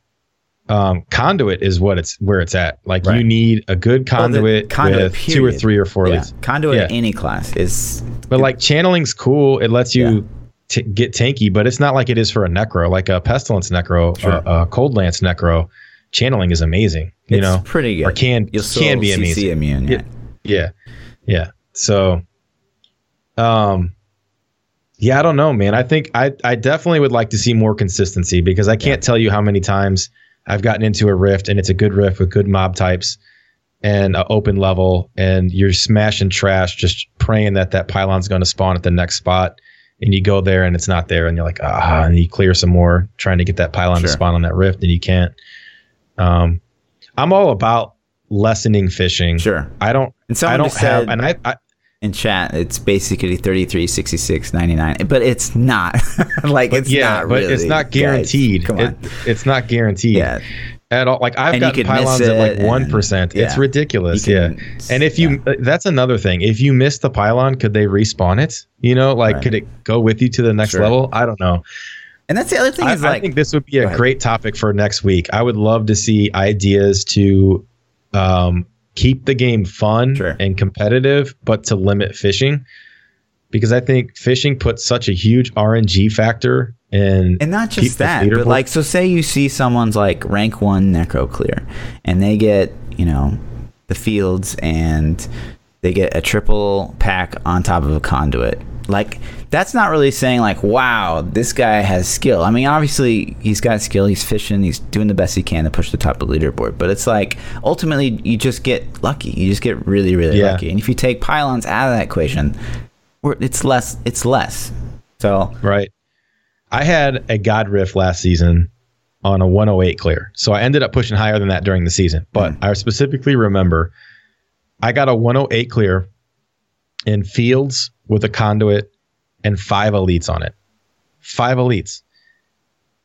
um, conduit is what it's where it's at. Like you need a good Well, the conduit, conduit, with two or three or four yeah. leads. Conduit Yeah. any class is But like channeling's cool. It lets you t- get tanky, but it's not like it is for a necro, like a pestilence necro, Sure. a, a cold lance necro. Channeling is amazing. You know it's know, pretty good. or can You'll can be CC amazing. immune. Yeah. Yeah. Yeah. So um yeah, I don't know, man. I think I I definitely would like to see more consistency because I can't tell you how many times I've gotten into a rift and it's a good rift with good mob types and an open level and you're smashing trash just praying that that pylon's going to spawn at the next spot and you go there and it's not there and you're like ah and you clear some more trying to get that pylon to Sure. spawn on that rift and you can't um i'm all about lessening fishing Sure. i don't And i don't have and I, I in chat it's basically 33, 66, 99. But it's not. like it's yeah not but really. it's not guys. guaranteed Come It- it's not guaranteed yeah. At all. Like I've And gotten pylons at like one percent. It's ridiculous. You yeah. And if you, yeah. that's another thing. If you miss the pylon, could they respawn it? You know, like Right. could it go with you to the next Sure. level? I don't know. and that's the other thing I, is I think this would be a great topic for next week. I would love to see ideas to um, keep the game fun Sure. and competitive, but to limit fishing, because I think fishing puts such a huge RNG factor in. And not just that, but like, so say you see someone's like rank one necro clear, and they get, you know, the fields and they get a triple pack on top of a conduit. Like, that's not really saying, like, wow, this guy has skill. I mean, obviously, he's got skill, he's fishing, he's doing the best he can to push the top of the leaderboard. But it's like, ultimately, you just get lucky. You just get really, really Yeah. lucky. And if you take pylons out of that equation, it's less, it's less. So, Right. I had a God riff last season on a 108 clear. So I ended up pushing higher than that during the season. But Mm. I specifically remember I got a 108 clear in fields with a conduit and five elites on it. Five elites.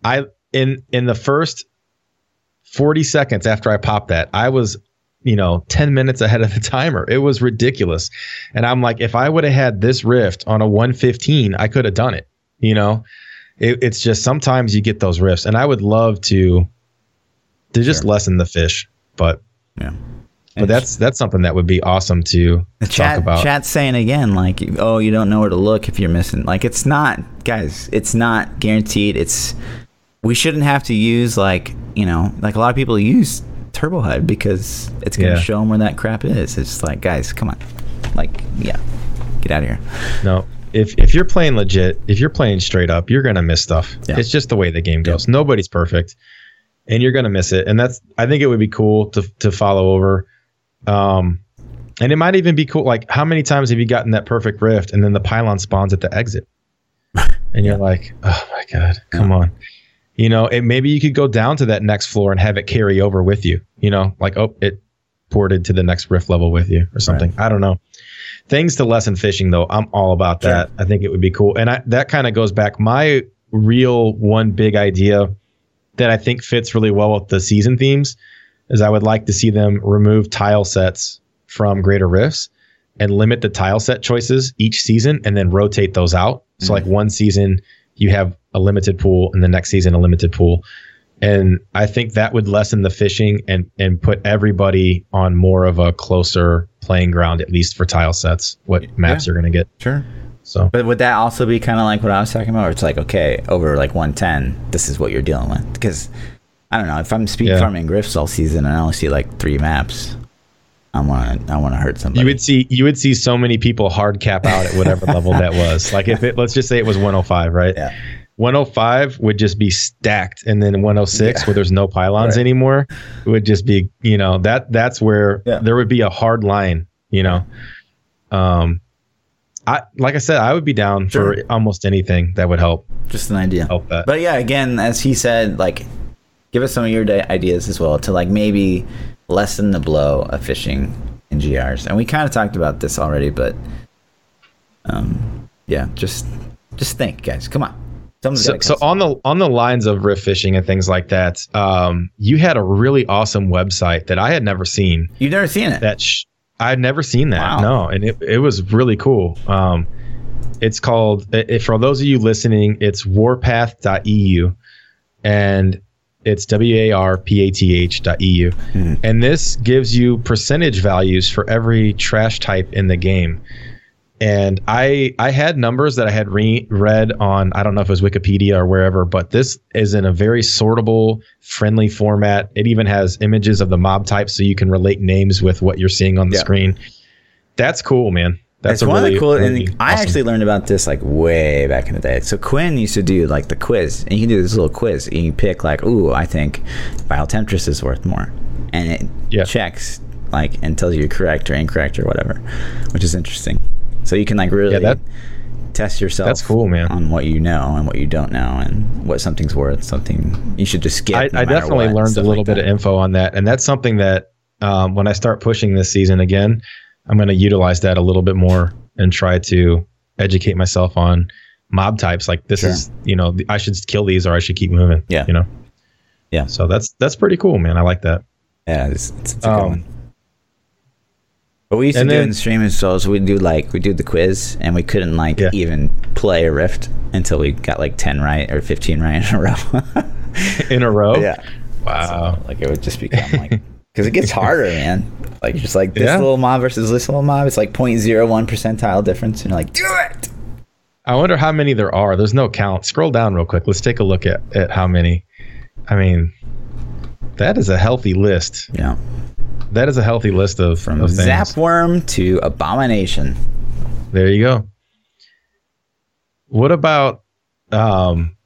I in in the first 40 seconds after I popped that, I was you know 10 minutes ahead of the timer. It was ridiculous. And I'm like if I would have had this rift on a 115, I could have done it, you know. It, it's just sometimes you get those riffs, and I would love to to just Sure. lessen the fish, but yeah. but that's that's something that would be awesome to The talk chat, about. chat's saying again, like, oh, you don't know where to look if you're missing. Like, it's not, guys. It's not guaranteed. It's we shouldn't have to use like, you know, like a lot of people use Turbo HUD because it's gonna Yeah. show them where that crap is. It's like, guys, come on, like, yeah, get out of here. No, if if you're playing legit, if you're playing straight up, you're gonna miss stuff. Yeah. It's just the way the game goes. Nobody's perfect, and you're gonna miss it. And that's I think it would be cool to to follow over. Um, and it might even be cool. Like, how many times have you gotten that perfect rift, and then the pylon spawns at the exit, and you're like, oh my god, come on. You know, it, maybe you could go down to that next floor and have it carry over with you. You know, like oh, it ported to the next rift level with you or something. I don't know. Things to lessen fishing though i'm all about that. I think it would be cool. And I, that kind of goes back my real one big idea that i think fits really well with the season themes is i would like to see them remove tile sets from greater rifts and limit the tile set choices each season and then rotate those out. So like mm-hmm. one season you have a limited pool and the next season a limited pool and I think that would lessen the fishing and and put everybody on more of a closer playing ground, at least for tile sets. What maps you're going to get. Sure. So But would that also be kind of like what I was talking about? Where it's like, okay, over like 110, this is what you're dealing with. Because I don't know if I'm speed Yeah. farming griffs all season and I only see like three maps, I want to I want to hurt somebody. you would see you would see so many people hard cap out at whatever level that was. Like if it let's just say it was 105, right? Yeah. 105 would just be stacked, and then 106 Yeah. where there's no pylons Right. anymore would just be you know that that's where Yeah. there would be a hard line. You know, um, I like I said, I would be down Sure. for almost anything that would help Just an idea. help that. But yeah, again, as he said, like, give us some of your ideas as well to like maybe lessen the blow of fishing in GRs. And we kind of talked about this already, but um, yeah, just just think, guys. Come on. So, so on the on the lines of riff fishing and things like that, um, you had a really awesome website that I had never seen. you've never seen it. That sh- I'd never seen that. Wow. No, and it it was really cool. Um, it's called if for those of you listening, it's warpath.eu, and it's w a r p a t h dot eu, Mhm. and this gives you percentage values for every trash type in the game and I I had numbers that I had re- read on I don't know if it was Wikipedia or wherever, but this is in a very sortable, friendly format. It even has images of the mob types, so you can relate names with what you're seeing on the Yeah. screen. That's cool, man. That's it's one really, of the cool. really and I awesome- actually learned about this like way back in the day. So Quin used to do like the quiz, and you can do this little quiz, and you pick like, ooh, I think Vile Temptress is worth more, and it Yeah. checks like and tells you correct or incorrect or whatever, which is interesting. So you can like really Yeah, that- test yourself. That's cool, man. On what you know and what you don't know, and what something's worth. Something you should just skip. I, no I definitely what, learned a little like bit of info on that, and that's something that um, when I start pushing this season again, I'm going to utilize that a little bit more and try to educate myself on mob types. Like this Sure. is, you know, I should kill these or I should keep moving. Yeah. you know. Yeah. So that's that's pretty cool, man. I like that. Yeah, it's, it's, it's a good Um, one. What we used to and do in streaming shows, we do like we do the quiz, and we couldn't like Yeah. even play a rift until we got like ten right or fifteen right in a row. In a row. yeah, Wow. like it would just become like because it gets harder, man. Like just like this Yeah. little mob versus this little mob, it's like 0.01 percentile difference, and you're like, do it. I wonder how many there are. There's no count. Scroll down real quick. Let's take a look at, at how many. I mean, that is a healthy list. Yeah, That is a healthy list of, from of things. Zapworm to Abomination. There you go. What about um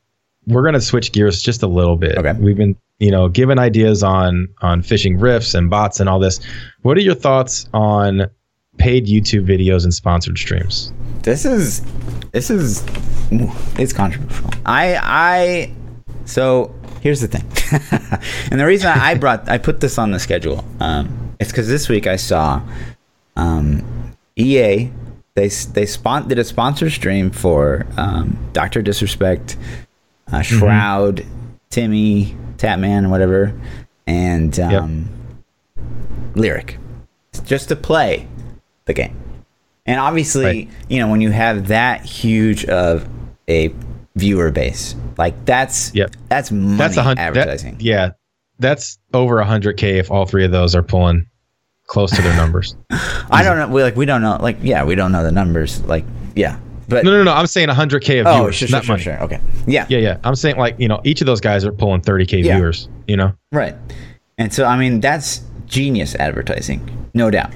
we're going to switch gears just a little bit. Okay. We've been, you know, given ideas on on fishing riffs and bots and all this. What are your thoughts on paid YouTube videos and sponsored streams? this is this is it's controversial. I I so here's the thing, and the reason I brought I put this on the schedule, um, it's because this week I saw, um, EA they they spon- did a sponsor stream for um, Doctor Disrespect, uh, Shroud, Timmy, Tatman, whatever, and um, Lirik, just to play the game. And obviously, Right. you know, when you have that huge of a viewer base, like that's Yep. that's money That's a hundred advertising. that- yeah. That's over a hundred K if all three of those are pulling close to their numbers. I don't know. We like we don't know. Like yeah, we don't know the numbers. Like yeah, but no, no, no. I'm saying hundred K of oh viewers, sure, not sure, money. sure. Okay, yeah, Yeah, yeah. I'm saying like, you know, each of those guys are pulling 30K Yeah. viewers, you know? right. And so I mean that's genius advertising, no doubt.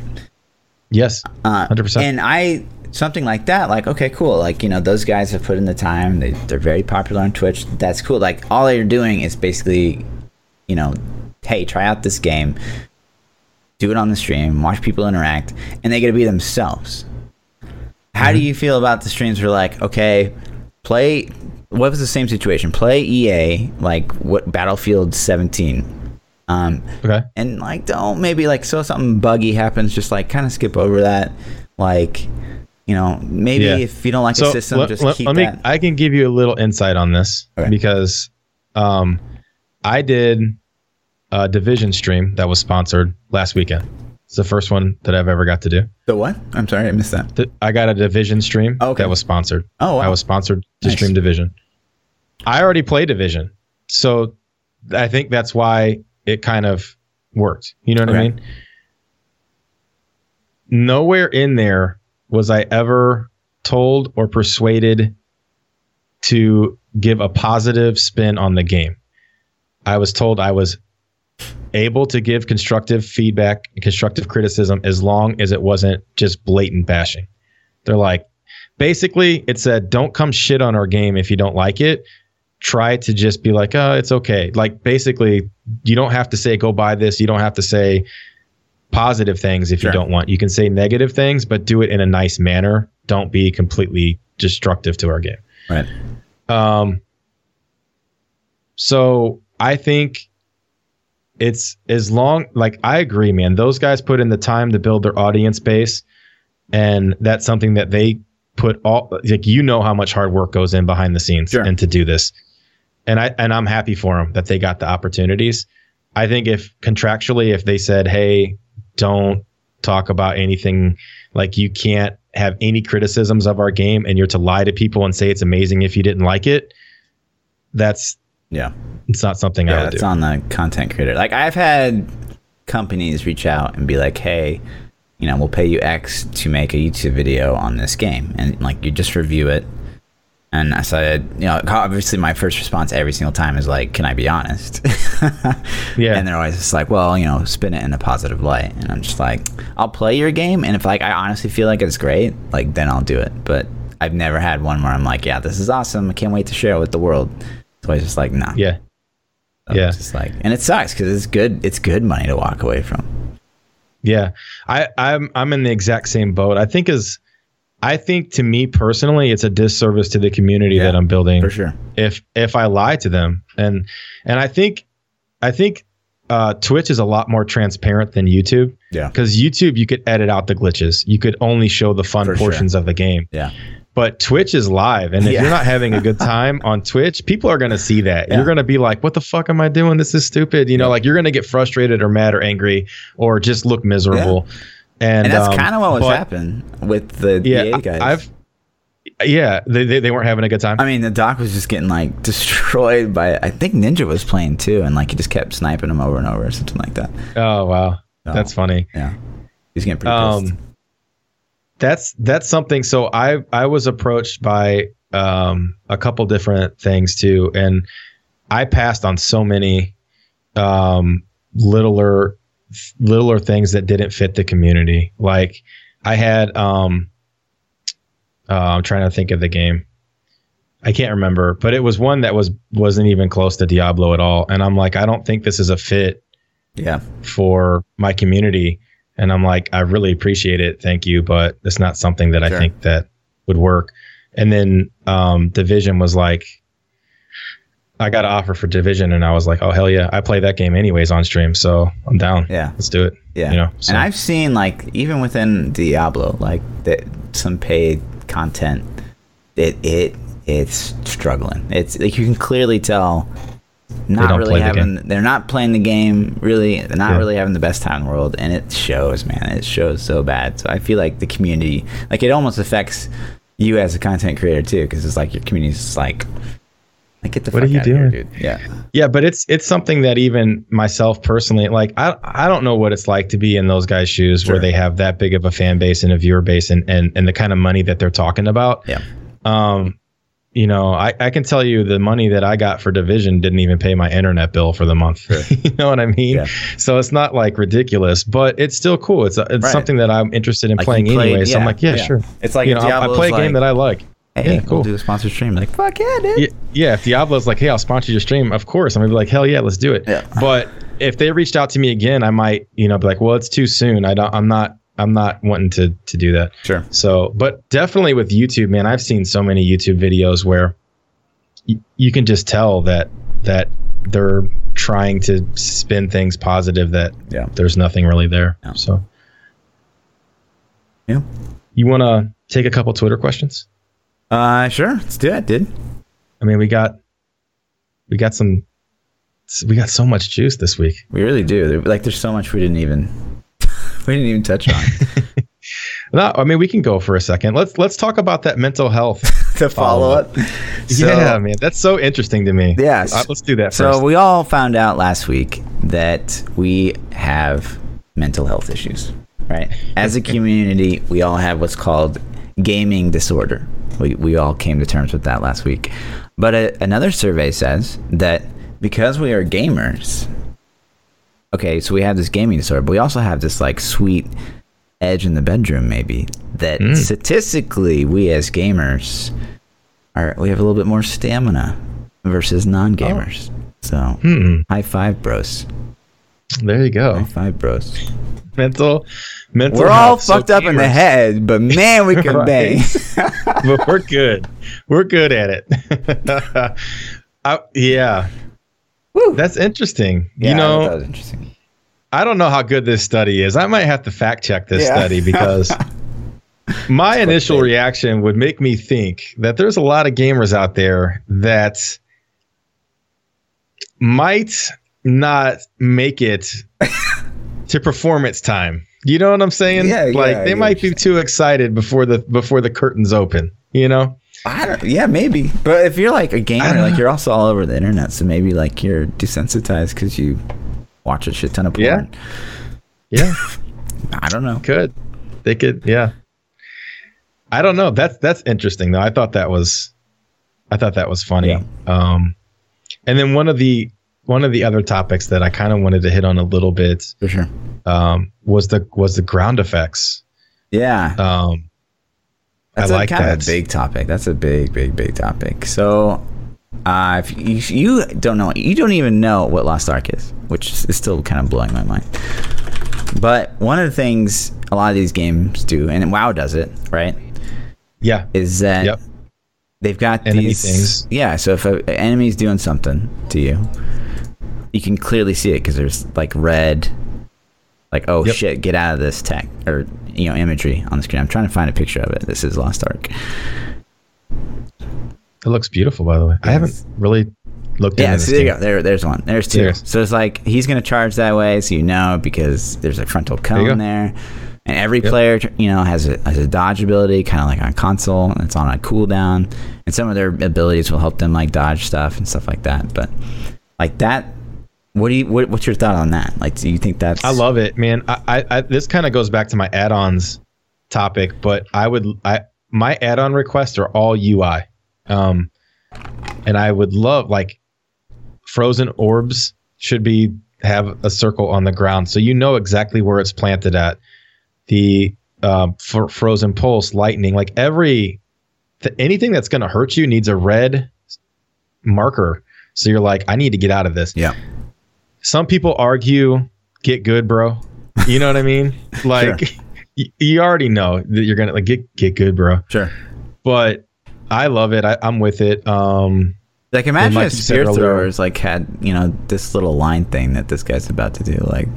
Yes. Uh, 100%. And I something like that, like okay, cool. Like you know, those guys have put in the time. They they're very popular on Twitch. That's cool. Like all they're doing is basically, you know, hey, try out this game, do it on the stream, watch people interact, and they get to be themselves. How do you feel about the streams where like, okay, play what was the same situation? Play EA like what Battlefield 17. Um, Okay. and like don't maybe like so something buggy happens just like kind of skip over that like you know maybe Yeah. if you don't like a system let, just let- keep let me, that I can give you a little insight on this Okay. because um, I did a division stream that was sponsored last weekend. It's the first one that I've ever got to do. the what i'm sorry i missed that Th- I got a division stream Okay. that was sponsored. Oh, wow. I was sponsored to Nice. stream division. I already play division. So I think that's why it kind of worked. You know what I mean? Nowhere in there was I ever told or persuaded to give a positive spin on the game. I was told I was able to give constructive feedback and constructive criticism as long as it wasn't just blatant bashing. They're like, basically, it said, don't come shit on our game if you don't like it. Try to just be like, oh, it's okay. Like, basically, you don't have to say, go buy this. You don't have to say positive things if Sure. you don't want. You can say negative things, but do it in a nice manner. Don't be completely destructive to our game. right Um, so I think it's as long like I agree, man. Those guys put in the time to build their audience base, and that's something that they put all like you know how much hard work goes in behind the scenes Sure. and to do this. And I and I'm happy for them that they got the opportunities. I think if contractually, if they said, "Hey, don't talk about anything. Like you can't have any criticisms of our game and you're to lie to people and say it's amazing if you didn't like it. That's yeah. it's not something i yeah would it's do. on the content creator. Like i've had companies reach out and be like hey you know we'll pay you x to make a youtube video on this game. And like you just review it and I said, you know, obviously my first response every single time is like, can I be honest? Yeah. And they're always just like, well, you know, spin it in a positive light. And I'm just like, I'll play your game. And if like I honestly feel like it's great, like then I'll do it. But I've never had one where I'm like, yeah, this is awesome. I can't wait to share it with the world. So I was just like, nah. yeah So yeah. It's just like, and it sucks because it's good. It's good money to walk away from. yeah i i'm i'm in the exact same boat i think as i think to me personally it's a disservice to the community Yeah, that i'm building For sure. if if i lie to them and and i think i think uh, Twitch is a lot more transparent than YouTube Yeah. because YouTube you could edit out the glitches. You could only show the fun For sure. portions of the game. Yeah. But Twitch is live, and if Yeah. you're not having a good time on Twitch, people are going to see that. Yeah. You're going to be like, "What the fuck am I doing? This is stupid." You know, like you're going to get frustrated or mad or angry or just look miserable. And, And that's um, kind of what was but- happening with the Yeah, EA guys. I've yeah, they, they they weren't having a good time. I mean, the doc was just getting like destroyed by. I think Ninja was playing too, and like he just kept sniping him over and over or something like that. oh wow, So, that's funny. yeah. He's getting pretty pissed. Um, that's that's something. So I I was approached by um, a couple different things too, and I passed on so many um, littler littler things that didn't fit the community. Like I had um, uh, I'm trying to think of the game. I can't remember, but it was one that was wasn't even close to Diablo at all, and I'm like, I don't think this is a fit yeah. for my community and i'm like i really appreciate it thank you but it's not something that i think that would work and then um, division was like i got an offer for division and i was like oh hell yeah i play that game anyways on stream so i'm down Yeah. let's do it Yeah. you know so, And I've seen like even within Diablo, like that some paid content, it it it's struggling. It's like you can clearly tell not really play the having they're not playing the game really they're not Yeah. really having the best time in the world and it shows man it shows so bad so i feel like the community like it almost affects you as a content creator too because it's like your community's just like like get the What fuck are you outta here, doing? dude yeah yeah but it's it's something that even myself personally like i i don't know what it's like to be in those guys shoes Sure. where they have that big of a fan base and a viewer base and and, and the kind of money that they're talking about yeah um you know I, I can tell you the money that i got for division didn't even pay my internet bill for the month you know what i mean Yeah. so it's not like ridiculous but it's still cool it's it's Right. something that i'm interested in Like, playing you played- anyway so i'm like yeah, yeah. sure it's like you know I, I play a game like, that i like hey yeah, cool. we'll do a sponsored stream like fuck yeah dude yeah, yeah if diablo's like hey i'll sponsor your stream of course i'm gonna be like hell yeah let's do it Yeah. but if they reached out to me again i might you know be like well it's too soon i don't i'm not i'm not wanting to to do that sure so, but definitely with YouTube, man, I've seen so many YouTube videos where y- you can just tell that that they're trying to spin things positive that yeah there's nothing really there. Yeah. So, yeah you want to take a couple Twitter questions? Uh sure let's do it dude I mean, we got we got some we got so much juice this week. we really do like there's so much we didn't even we didn't even touch on No, I mean, we can go for a second. Let's let's talk about that mental health. to follow up So- yeah, man, that's so interesting to me. Yeah, let's do that So first. we all found out last week that we have mental health issues, right? As a community, we all have what's called gaming disorder. We, we all came to terms with that last week. But a, another survey says that because we are gamers, okay, so we have this gaming disorder, but we also have this like sweet edge in the bedroom, maybe that Mm. statistically we as gamers are we have a little bit more stamina versus non-gamers. So hmm, high five, bros. There you go. High five, bros. mental mental We're all health. So fucked up in the head, but man, we can bang. but we're good we're good at it I, uh, yeah Woo. that's interesting Yeah, you know that was interesting. i don't know how good this study is i might have to fact check this Yeah. study because my initial clickbait. reaction would make me think that there's a lot of gamers out there that might not make it to performance time. You know what i'm saying? Yeah, yeah, like I they might be too excited before the before the curtains open you know? I don't, yeah, maybe. But if you're like a gamer, like you're also all over the internet, so maybe like you're desensitized because you watch a shit ton of porn. Yeah. yeah. I don't know. could. They could yeah. I don't know. That's that's interesting though. I thought that was i thought that was funny. Yeah. um and then one of the one of the other topics that i kind of wanted to hit on a little bit For sure. um was the was the ground effects Yeah. um That's I a like kind of that. a big topic. That's a big, big, big topic. So, uh, if you, you don't know, you don't even know what Lost Ark is, which is still kind of blowing my mind. But one of the things a lot of these games do, and WoW does it, right, yeah is that Yep. they've got Enemy these things. Yeah, so if an enemy's doing something to you, you can clearly see it because there's like red, like oh Yep. shit, get out of this tech or you know imagery on the screen. I'm trying to find a picture of it. This is Lost Ark. It looks beautiful, by the way. I haven't really looked at it. Yeah, so there you go. There, there's one. There's two. There's- So it's like he's gonna charge that way, so you know because there's a frontal cone go. there, and every Yep. player you know has a has a dodge ability, kind of like on console. And it's on a cooldown, and some of their abilities will help them like dodge stuff and stuff like that. But like that, what do you? What, what's your thought on that? Like, do you think that's? I love it, man. I, I, I this kind of goes back to my add-ons topic, but I would I my add-on requests are all UI, um, and I would love like frozen orbs should be have a circle on the ground so you know exactly where it's planted at. The um, for frozen pulse, lightning, like every th- anything that's going to hurt you needs a red marker. So you're like, I need to get out of this Yeah. Some people argue get good bro you know what i mean like y- you already know that you're gonna like get get good bro Sure. but i love it I, i'm with it um Like imagine like if you Spear Throwers like had you know this little line thing that this guy's about to do. Like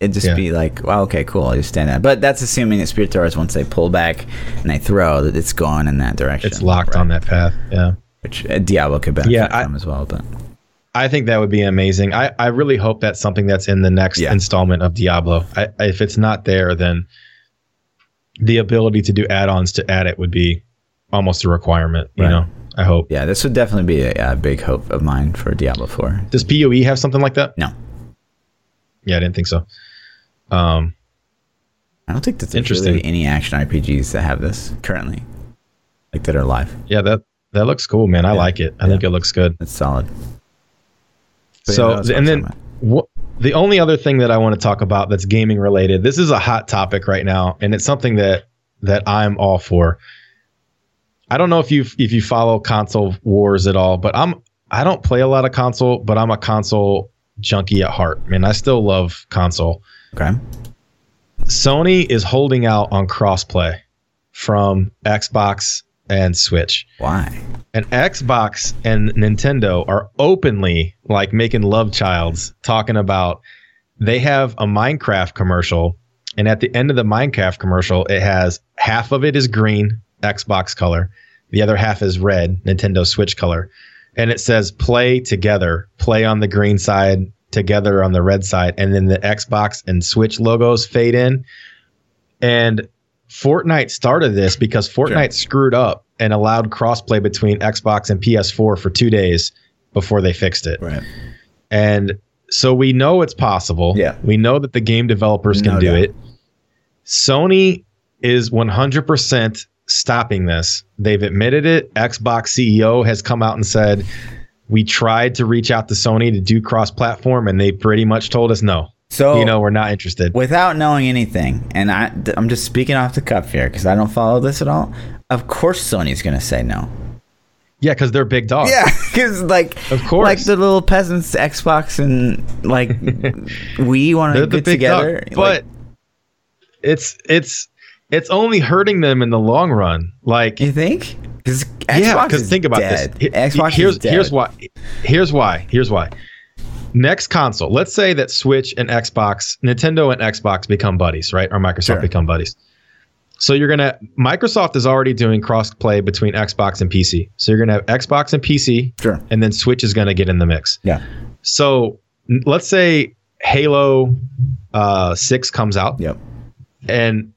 it'd just Yeah. be like, well, okay, cool, I just stand there. But that's assuming that Spear Throwers once they pull back and they throw that it's going in that direction. it's locked Right. on that path yeah which uh, Diablo could benefit Yeah, I- from as well. But i think that would be amazing i i really hope that's something that's in the next Yeah. installment of diablo I, if it's not there then the ability to do add-ons to add it would be almost a requirement you Right. know i hope yeah, this would definitely be a, a big hope of mine for Diablo Four. does poe have something like that No, yeah i didn't think so um I don't think that there's Interesting. really any action RPGs that have this currently, like that are live. Yeah, that that looks cool, man. I Yeah. like it. I think it looks good. It's solid. But so, what I and then talking about. wh- the only other thing that I want to talk about that's gaming related. This is a hot topic right now, and it's something that that I'm all for. I don't know if you if you follow console wars at all, but I'm I don't play a lot of console, but I'm a console junkie at heart. Man, I still love console. okay. Sony is holding out on crossplay from Xbox and Switch. Why? and Xbox and Nintendo are openly like making love childs talking about they have a Minecraft commercial and at the end of the Minecraft commercial it has half of it is green Xbox color the other half is red Nintendo Switch color and it says play together play on the green side together on the red side and then the Xbox and Switch logos fade in and Fortnite started this because Fortnite screwed up and allowed crossplay between Xbox and PS4 for two days before they fixed it. Right. And so we know it's possible. Yeah. We know that the game developers can No do doubt. it. Sony is 100% stopping this. They've admitted it. Xbox CEO has come out and said, we tried to reach out to Sony to do cross platform, and they pretty much told us no. So you know, we're not interested. without knowing anything, and I, I'm just speaking off the cuff here because I don't follow this at all. Of course, Sony's gonna say no. Yeah, because they're big dogs. Yeah, because like, Of course. like the little peasants, Xbox and like we want to get together. dog. But it's it's it's only hurting them in the long run. Like Like, you think? Because yeah, Xbox because is think about dead. this. Xbox here's is dead. here's why. Here's why. Here's why. Next console. Let's say that Switch and Xbox, Nintendo and Xbox become buddies, right? Or Microsoft Sure. become buddies. So you're gonna Microsoft is already doing cross play between Xbox and PC. So you're gonna have Xbox and PC, Sure. and then Switch is gonna get in the mix. Yeah. So let's say Halo uh, Six comes out, Yep. and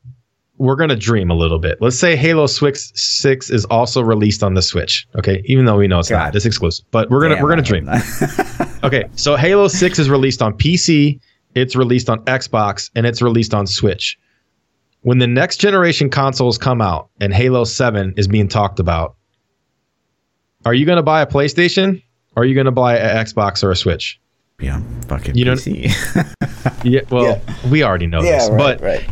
we're gonna dream a little bit. Let's say Halo Six Six is also released on the Switch. Okay, even though we know it's God. not, it's exclusive, but we're gonna Damn, we're gonna dream. hope. Okay, so Halo Six is released on PC, it's released on Xbox, and it's released on Switch. When the next generation consoles come out and Halo Seven is being talked about, are you gonna buy a PlayStation? Or are you gonna buy an Xbox or a Switch? yeah. Fucking You don't- PC. Yeah, well, we already know this, but right.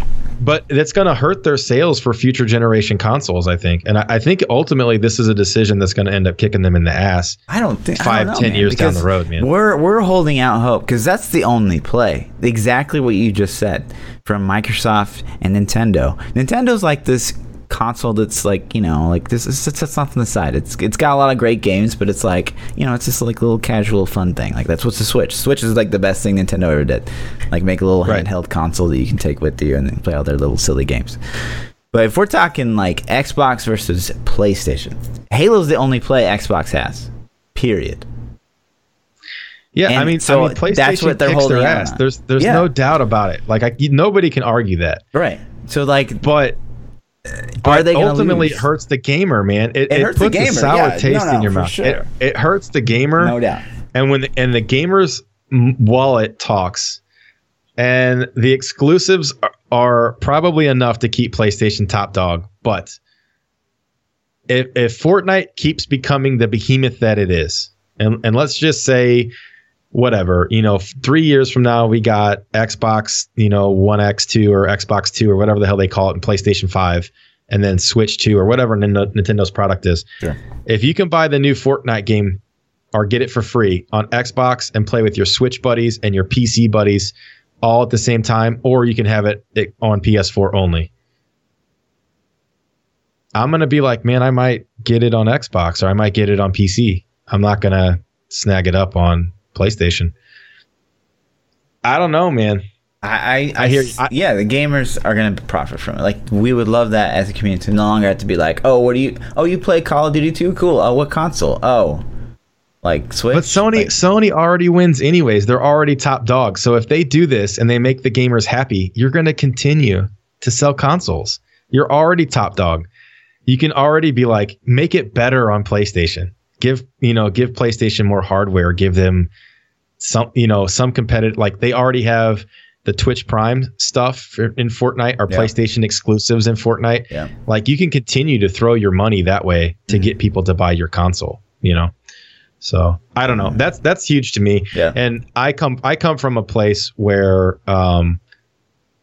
But that's going to hurt their sales for future generation consoles, I think. And I, I think ultimately this is a decision that's going to end up kicking them in the ass. I don't think Five, don't know, ten man, years down the road, man. We're we're holding out hope because that's the only play. Exactly what you just said from Microsoft and Nintendo. Nintendo's like this console that's like you know like this is it's, it's the side. It's it's got a lot of great games, but it's like you know it's just like a little casual fun thing. Like that's what's the Switch. Switch is like the best thing Nintendo ever did. Like make a little Right. handheld console that you can take with you and then play all their little silly games. But if we're talking like Xbox versus PlayStation, Halo's the only play Xbox has. Period. Yeah, I mean, so I mean, PlayStation that's what they're kicks holding their ass. on. There's there's Yeah. no doubt about it. Like I, nobody can argue that. Right. So like, But are they ultimately it hurts the gamer, man. It, It it, hurts the puts a gamer, sour yeah. taste No, no, in your mouth. sure. It, it hurts the gamer, No doubt. and when and the gamer's wallet talks, and the exclusives are, are probably enough to keep PlayStation top dog. But if if Fortnite keeps becoming the behemoth that it is, and and let's just say whatever you know three years from now we got xbox you know 1x2 or xbox 2 or whatever the hell they call it and playstation 5 and then switch 2 or whatever Nin- nintendo's product is. Sure. if you can buy the new fortnite game or get it for free on xbox and play with your switch buddies and your pc buddies all at the same time or you can have it it on ps4 only. I'm gonna be like man i might get it on xbox or i might get it on pc i'm not gonna snag it up on PlayStation. I don't know, man. I, I, I hear- I- yeah, the gamers are gonna profit from it. Like we would love that as a community to no longer have to be like, oh, what do you? Oh, you play Call of Duty too? Cool. Oh, what console? Oh, like Switch. But Sony Like, Sony already wins anyways. They're already top dog. So if they do this and they make the gamers happy, you're going to continue to sell consoles. You're already top dog. You can already be like make it better on PlayStation. Give, you know, give PlayStation more hardware, give them some, you know, some competitive like they already have the Twitch Prime stuff in Fortnite or Yeah. PlayStation exclusives in Fortnite. yeah, like you can continue to throw your money that way to Mm-hmm. get people to buy your console you know so i don't know that's that's huge to me Yeah. and i come i come from a place where um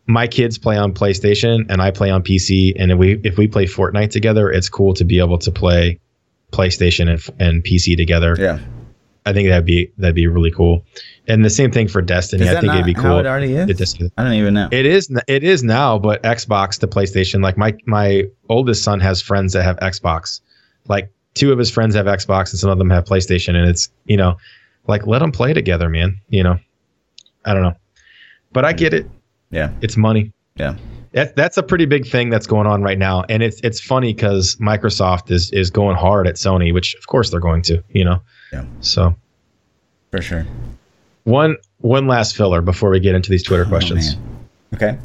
my kids play on playstation and i play on pc and if we if we play fortnite together it's cool to be able to play playstation and, and pc together yeah. i think that'd be that'd be really cool and the same thing for destiny i think it'd be how cool it already is? I don't even know. it is. It is now, but Xbox to PlayStation. Like my my oldest son has friends that have Xbox. Like two of his friends have Xbox, and some of them have PlayStation. And it's you know, like let them play together, man. You know, I don't know, but I get it. yeah, It's money. yeah. That, that's a pretty big thing that's going on right now, and it's it's funny because Microsoft is is going hard at Sony, which of course they're going to. You know. Yeah. So For sure. one one last filler before we get into these Twitter Oh, questions. man. Okay.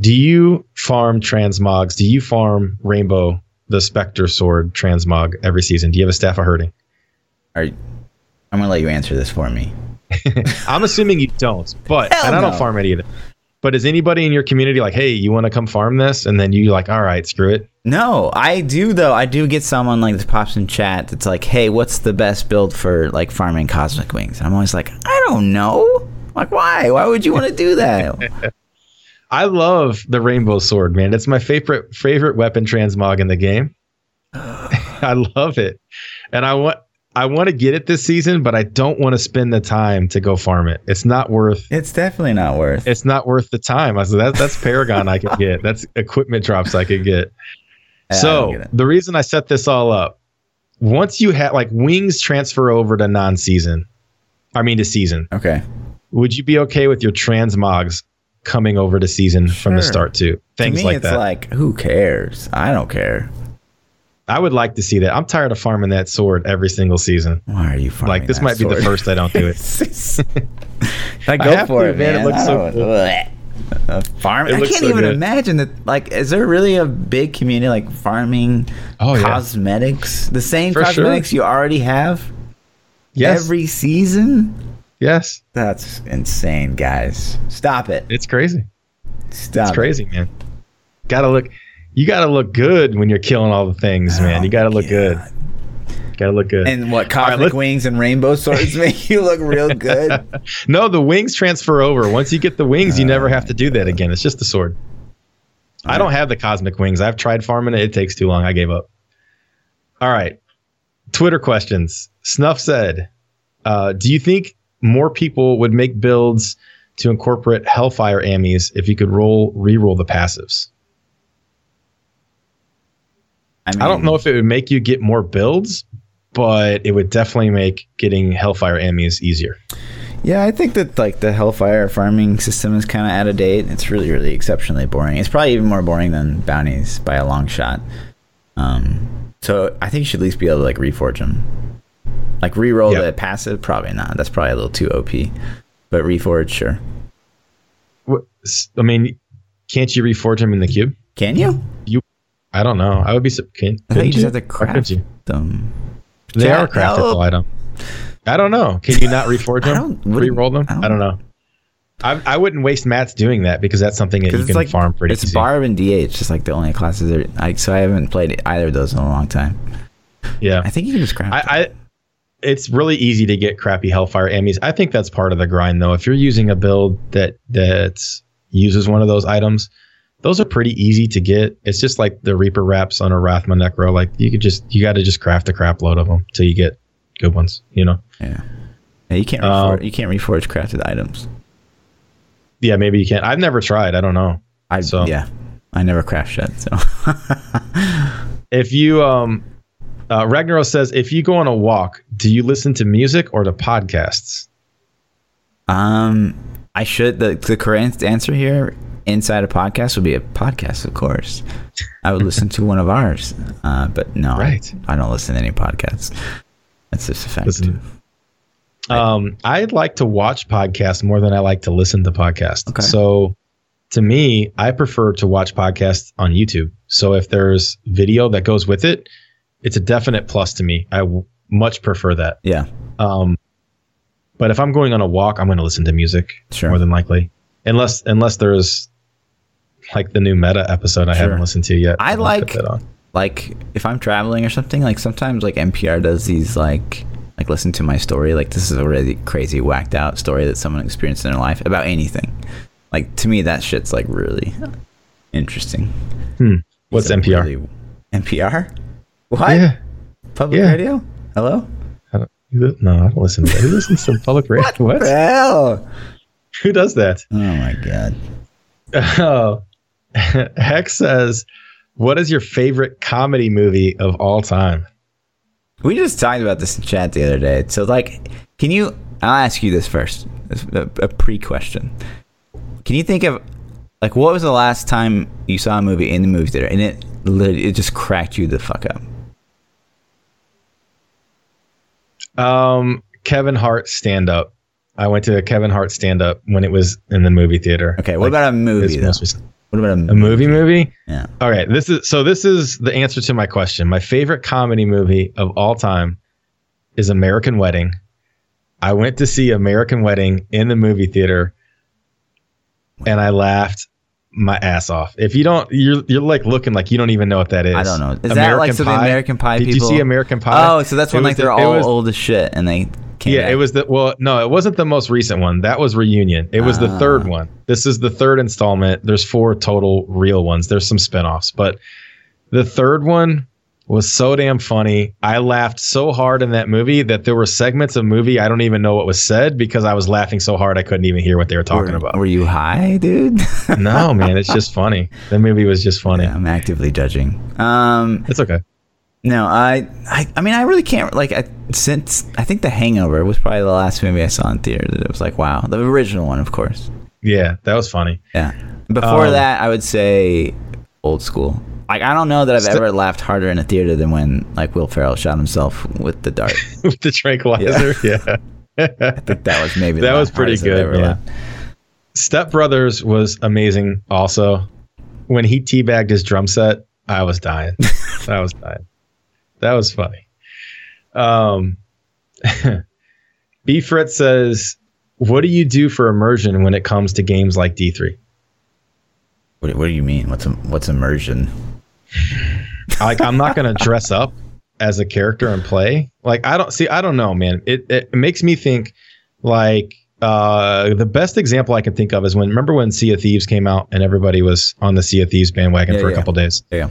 Do you farm transmogs? Do you farm Rainbow, the Spectre Sword transmog every season? Do you have a staff of herding? Are you, I'm gonna let you answer this for me. I'm assuming you don't, but Hell and I don't farm it either. But is anybody in your community like, hey, you want to come farm this? And then you like, all right, screw it. No, I do though. I do get someone like that pops in chat that's like, "Hey, what's the best build for like farming cosmic wings?" And I'm always like, "I don't know. Like, why? Why would you want to do that?" I love the Rainbow Sword, man. It's my favorite favorite weapon transmog in the game. I love it, and I want I want to get it this season, but I don't want to spend the time to go farm it. It's not worth it's definitely not worth. it's not worth the time. I said that, that's Paragon I could get. That's equipment drops I could get. Don't so get the reason I set this all up, once you have like wings transfer over to non-season, I mean to season, Okay. would you be okay with your transmogs coming over to season from the start too? Things to me, like it's that. like, who cares? I don't care. I would like to see that. I'm tired of farming that sword every single season. Why are you farming? like this that might be the first I don't do it. I go I have for to, it, man. It looks I so cool. Blech. A farm. It I can't so even good. imagine that. Like, is there really a big community like farming Oh, yeah. cosmetics? The same For sure. cosmetics you already have Yes. every season. yes. That's insane, guys. Stop it. It's crazy. Stop. It's it. crazy, man. Gotta look. You gotta look good when you're killing all the things, man. You gotta look good. Gotta look good. And what cosmic let's- wings and rainbow swords make you look real good? no, the wings transfer over. Once you get the wings, you never have to do that again. It's just the sword. I don't have the cosmic wings. I've tried farming it. It takes too long. I gave up. All right. Twitter questions. Snuff said, uh, "Do you think more people would make builds to incorporate Hellfire Ammies if you could roll re-roll the passives?" I, mean, I don't know if it would make you get more builds, but it would definitely make getting Hellfire Ammies easier. Yeah, I think that like the Hellfire farming system is kind of out of date. It's really, really exceptionally boring. It's probably even more boring than bounties by a long shot. Um, so I think you should at least be able to like reforge them. Like re-roll Yep. the passive, probably not. That's probably a little too OP. But reforge, sure. What, I mean, can't you reforge them in the cube? Can you? you? I don't know. I would be. Can, I think you just have to craft you? them. They Yeah, are a craftable no. item. I don't know. Can you not reforge them? don't- what do you- Re-roll them? I I don't- don't, know. I, I wouldn't waste mats doing that because that's something that you can like farm pretty easily. it's easy. Barb and DH, just like the only classes. That, like. so I haven't played either of those in a long time. yeah. I think you can just craft. I, I it's really easy to get crappy Hellfire Ammies. I think that's part of the grind though. If you're using a build that that uses one of those items, those are pretty easy to get. It's just like the Reaper wraps on a Rathma Necro. Like you could just you got to just craft a crap load of them till you get good ones. You know. yeah. Yeah, you can't Um, reforge, you can't reforge crafted items. Yeah, maybe you can't. I've never tried. I don't know. I So- yeah, I never craft shit. So If you um uh, Ragnaros says if you go on a walk, do you listen to music or to podcasts? um, I should the the correct answer here inside a podcast would be a podcast, of course. I would listen to one of ours, uh, but no, I- Right. I, don't listen to any podcasts. That's just a fact. Listen. Um, I like to watch podcasts more than I like to listen to podcasts. Okay. So to me, I prefer to watch podcasts on YouTube. So if there's video that goes with it, it's a definite plus to me. I w- much prefer that. Yeah, Um, but if I'm going on a walk, I'm going to listen to music Sure. more than likely, unless unless there's like the new meta episode I Sure. haven't listened to yet. I like- on. like if I'm traveling or something, like sometimes like NPR does these like like listen to my story. Like this is a really crazy whacked out story that someone experienced in their life about anything. Like to me, that shit's like really interesting. Hmm. What's a NPR? really- NPR? What? Yeah. Public Yeah. radio? Hello? I don't, no, I don't listen to that. Who listens to public radio? What? What the hell? Who does that? Oh my god. Oh, Hex says, "What is your favorite comedy movie of all time?" We just talked about this in chat the other day. So like, can you? I'll ask you this first, a, a pre-question. Can you think of like what was the last time you saw a movie in the movie theater and it it just cracked you the fuck up? Um, Kevin Hart stand up. I went to a Kevin Hart stand up when it was in the movie theater. Okay, what Like, about a movie his though? most recent- What about a, a movie movie? Yeah. All right. this is so. This is the answer to my question. My favorite comedy movie of all time is American Wedding. I went to see American Wedding in the movie theater, and I laughed my ass off. If you don't, you're you're like looking like you don't even know what that is. I don't know. Is that like so the American Pie Did people? you see American Pie? Oh, so that's when like the- they're all was- old as shit and they came yeah, back. it was the well, no, it wasn't the most recent one. That was Reunion. It was the Ah. third one. This is the third installment. There's four total real ones. There's some spin-offs, but the third one was so damn funny. I laughed so hard in that movie that there were segments of movie I don't even know what was said because I was laughing so hard I couldn't even hear what they were talking were, about. Were you high, dude? no, man, it's just funny. The movie was just funny. Yeah, I'm actively judging. Um, It's okay. No, I, I, I mean, I really can't like. I, since I think The Hangover was probably the last movie I saw in theater that it was like, wow, the original one, of course. Yeah, that was funny. Yeah. Before Um, that, I would say old school. Like, I don't know that I've St- ever laughed harder in a theater than when like Will Ferrell shot himself with the dart. With the tranquilizer. Yeah. I think that was maybe the That was pretty good, ever yeah. laughed. Step Brothers was amazing also. When he teabagged his drum set, I was dying. I was dying. That was funny. Um B Fritz says, What do you do for immersion when it comes to games like D3? What, what do you mean? What's what's immersion? Like I'm not gonna dress up as a character and play. Like I don't see I don't know, man. It it makes me think like uh the best example I can think of is when remember when Sea of Thieves came out and everybody was on the Sea of Thieves bandwagon Yeah, for a yeah. couple days. Yeah.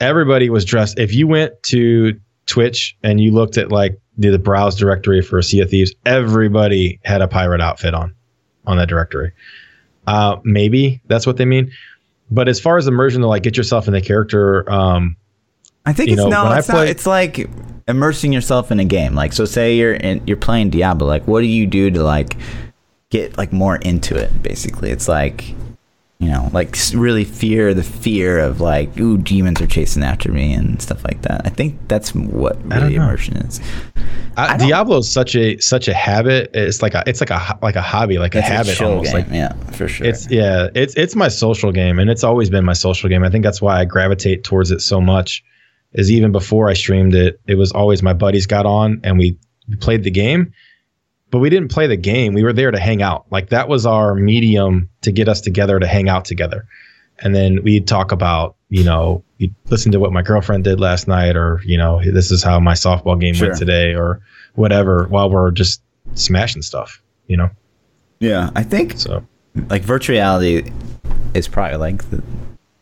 Everybody was dressed. If you went to Twitch and you looked at like the, the browse directory for Sea of Thieves, everybody had a pirate outfit on on that directory. Uh, maybe that's what they mean. But as far as immersion to like get yourself in the character, um, I think it's know, no, it's not. It's like immersing yourself in a game. Like, so say you're in, you're playing Diablo. Like, what do you do to like get like more into it? Basically, it's like you know, like really fear the fear of like, ooh, demons are chasing after me and stuff like that. I think that's what really immersion is. I, I Diablo is such a such a habit. It's like a it's like a like a hobby, like a It's habit chill almost. game. Like yeah, for sure. it's yeah, it's it's my social game, and it's always been my social game. I think that's why I gravitate towards it so much. Is even before I streamed it, it was always my buddies got on and we played the game, but we didn't play the game. We were there to hang out. Like that was our medium to get us together to hang out together. And then we'd talk about, you know, you listen to what my girlfriend did last night, or you know, this is how my softball game Sure. went today, or whatever, while we're just smashing stuff. You know, yeah, I think so like virtual reality is probably like the,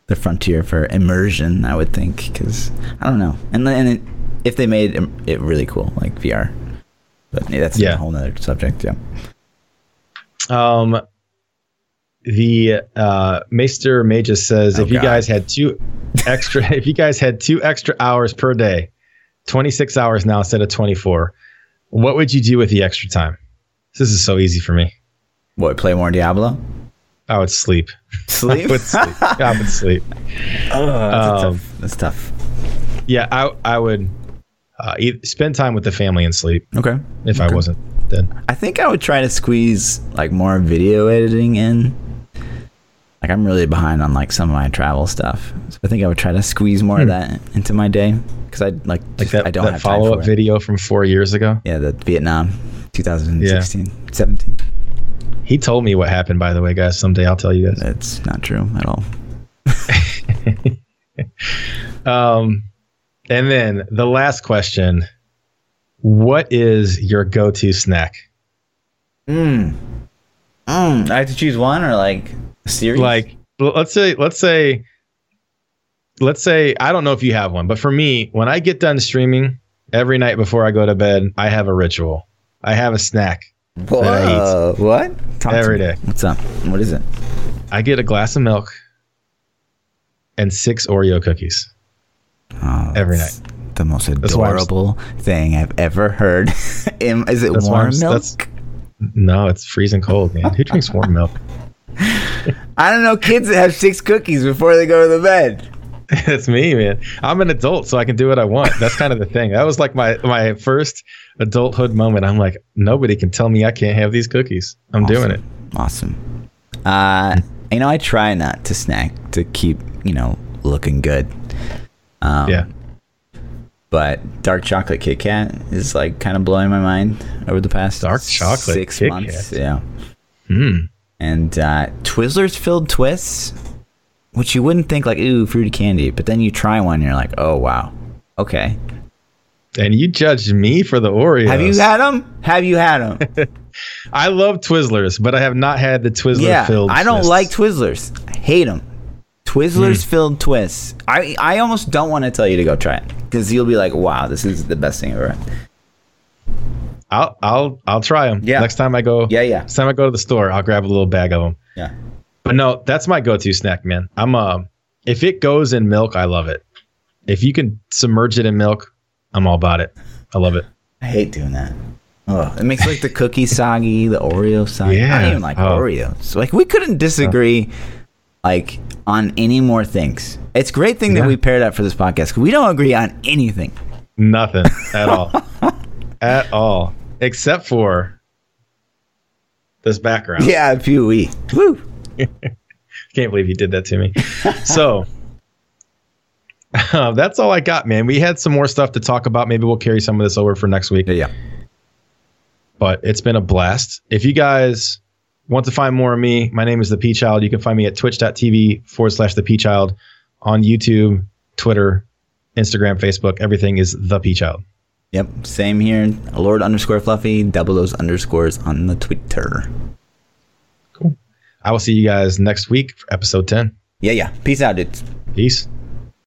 the frontier for immersion. I would think because I don't know, and then it, if they made it really cool, like VR, but yeah, that's Yeah. a whole other subject. Yeah. Um, the uh, Maester Magus says Oh, if you guys had two extra, if you guys had two extra hours per day, twenty six hours now instead of twenty four, what would you do with the extra time? This is so easy for me. What play more Diablo? I would sleep. Sleep. I would sleep. I would sleep. oh, that's, Um, tough. that's tough. Yeah, I I would uh, spend time with the family and sleep Okay. if I wasn't dead. I think I would try to squeeze like more video editing in. Like I'm really behind on like some of my travel stuff. So I think I would try to squeeze more of Hmm. that into my day because I like Like that, I don't that have follow up video from four years ago. Yeah, the Vietnam 2016, 17. He told me what happened. By the way, guys, someday I'll tell you guys. That's not true at all. Um, and then the last question: What is your go-to snack? Mm. Mm. I have to choose one or like a series. Like, let's say, let's say, let's say, I don't know if you have one, but for me, when I get done streaming every night before I go to bed, I have a ritual. I have a snack Whoa, I what? Talk to every day. What's up? What is it? I get a glass of milk and six Oreo cookies. Oh, Every night. The most That's why I'm s- adorable thing I've ever heard. Is it That's warm milk? that's- No, it's freezing cold, man. Who drinks warm milk? I don't know kids that have six cookies before they go to the bed. It's me, man. I'm an adult, so I can do what I want. That's kind of the thing. That was like my my first adulthood moment. I'm like, nobody can tell me I can't have these cookies. I'm doing it. Awesome. Uh, you know, I try not to snack to keep you know looking good. Um, Yeah. But dark chocolate Kit Kat is like kind of blowing my mind over the past Dark chocolate six Kit months. Kat. Yeah. Hmm. And uh, Twizzlers filled twists, which you wouldn't think like ooh fruity candy, but then you try one, and you're like, oh wow, okay. And you judged me for the Oreos. Have you had them? Have you had them? I love Twizzlers, but I have not had the Twizzler yeah, filled. I don't twists. like Twizzlers. I hate them. Twizzlers filled twists. I I almost don't want to tell you to go try it because you'll be like, wow, this is the best thing ever. had." I'll I'll I'll try them. Yeah. Next time I go. Yeah, yeah, Next time I go to the store, I'll grab a little bag of them. yeah. But no, that's my go-to snack, man. I'm uh, if it goes in milk, I love it. If you can submerge it in milk, I'm all about it. I love it. I hate doing that. Oh, it makes like the cookie soggy, the Oreo soggy. I don't even like Oh. Oreos. Like we couldn't disagree, like on any more things. It's a great thing Yeah. that we paired up for this podcast we don't agree on anything. Nothing at all. at all. Except for this background. Yeah, pew wee. Woo. Can't believe you did that to me. so uh, that's all I got, man. We had some more stuff to talk about. Maybe we'll carry some of this over for next week. Yeah. But it's been a blast. If you guys want to find more of me, my name is The P Child. You can find me at twitch.tv forward slash The P Child on YouTube, Twitter, Instagram, Facebook. Everything is The P Child. Yep, same here. Lord underscore Fluffy, double those underscores on the Twitter. Cool. I will see you guys next week for episode 10. Yeah, yeah. Peace out, dudes. Peace.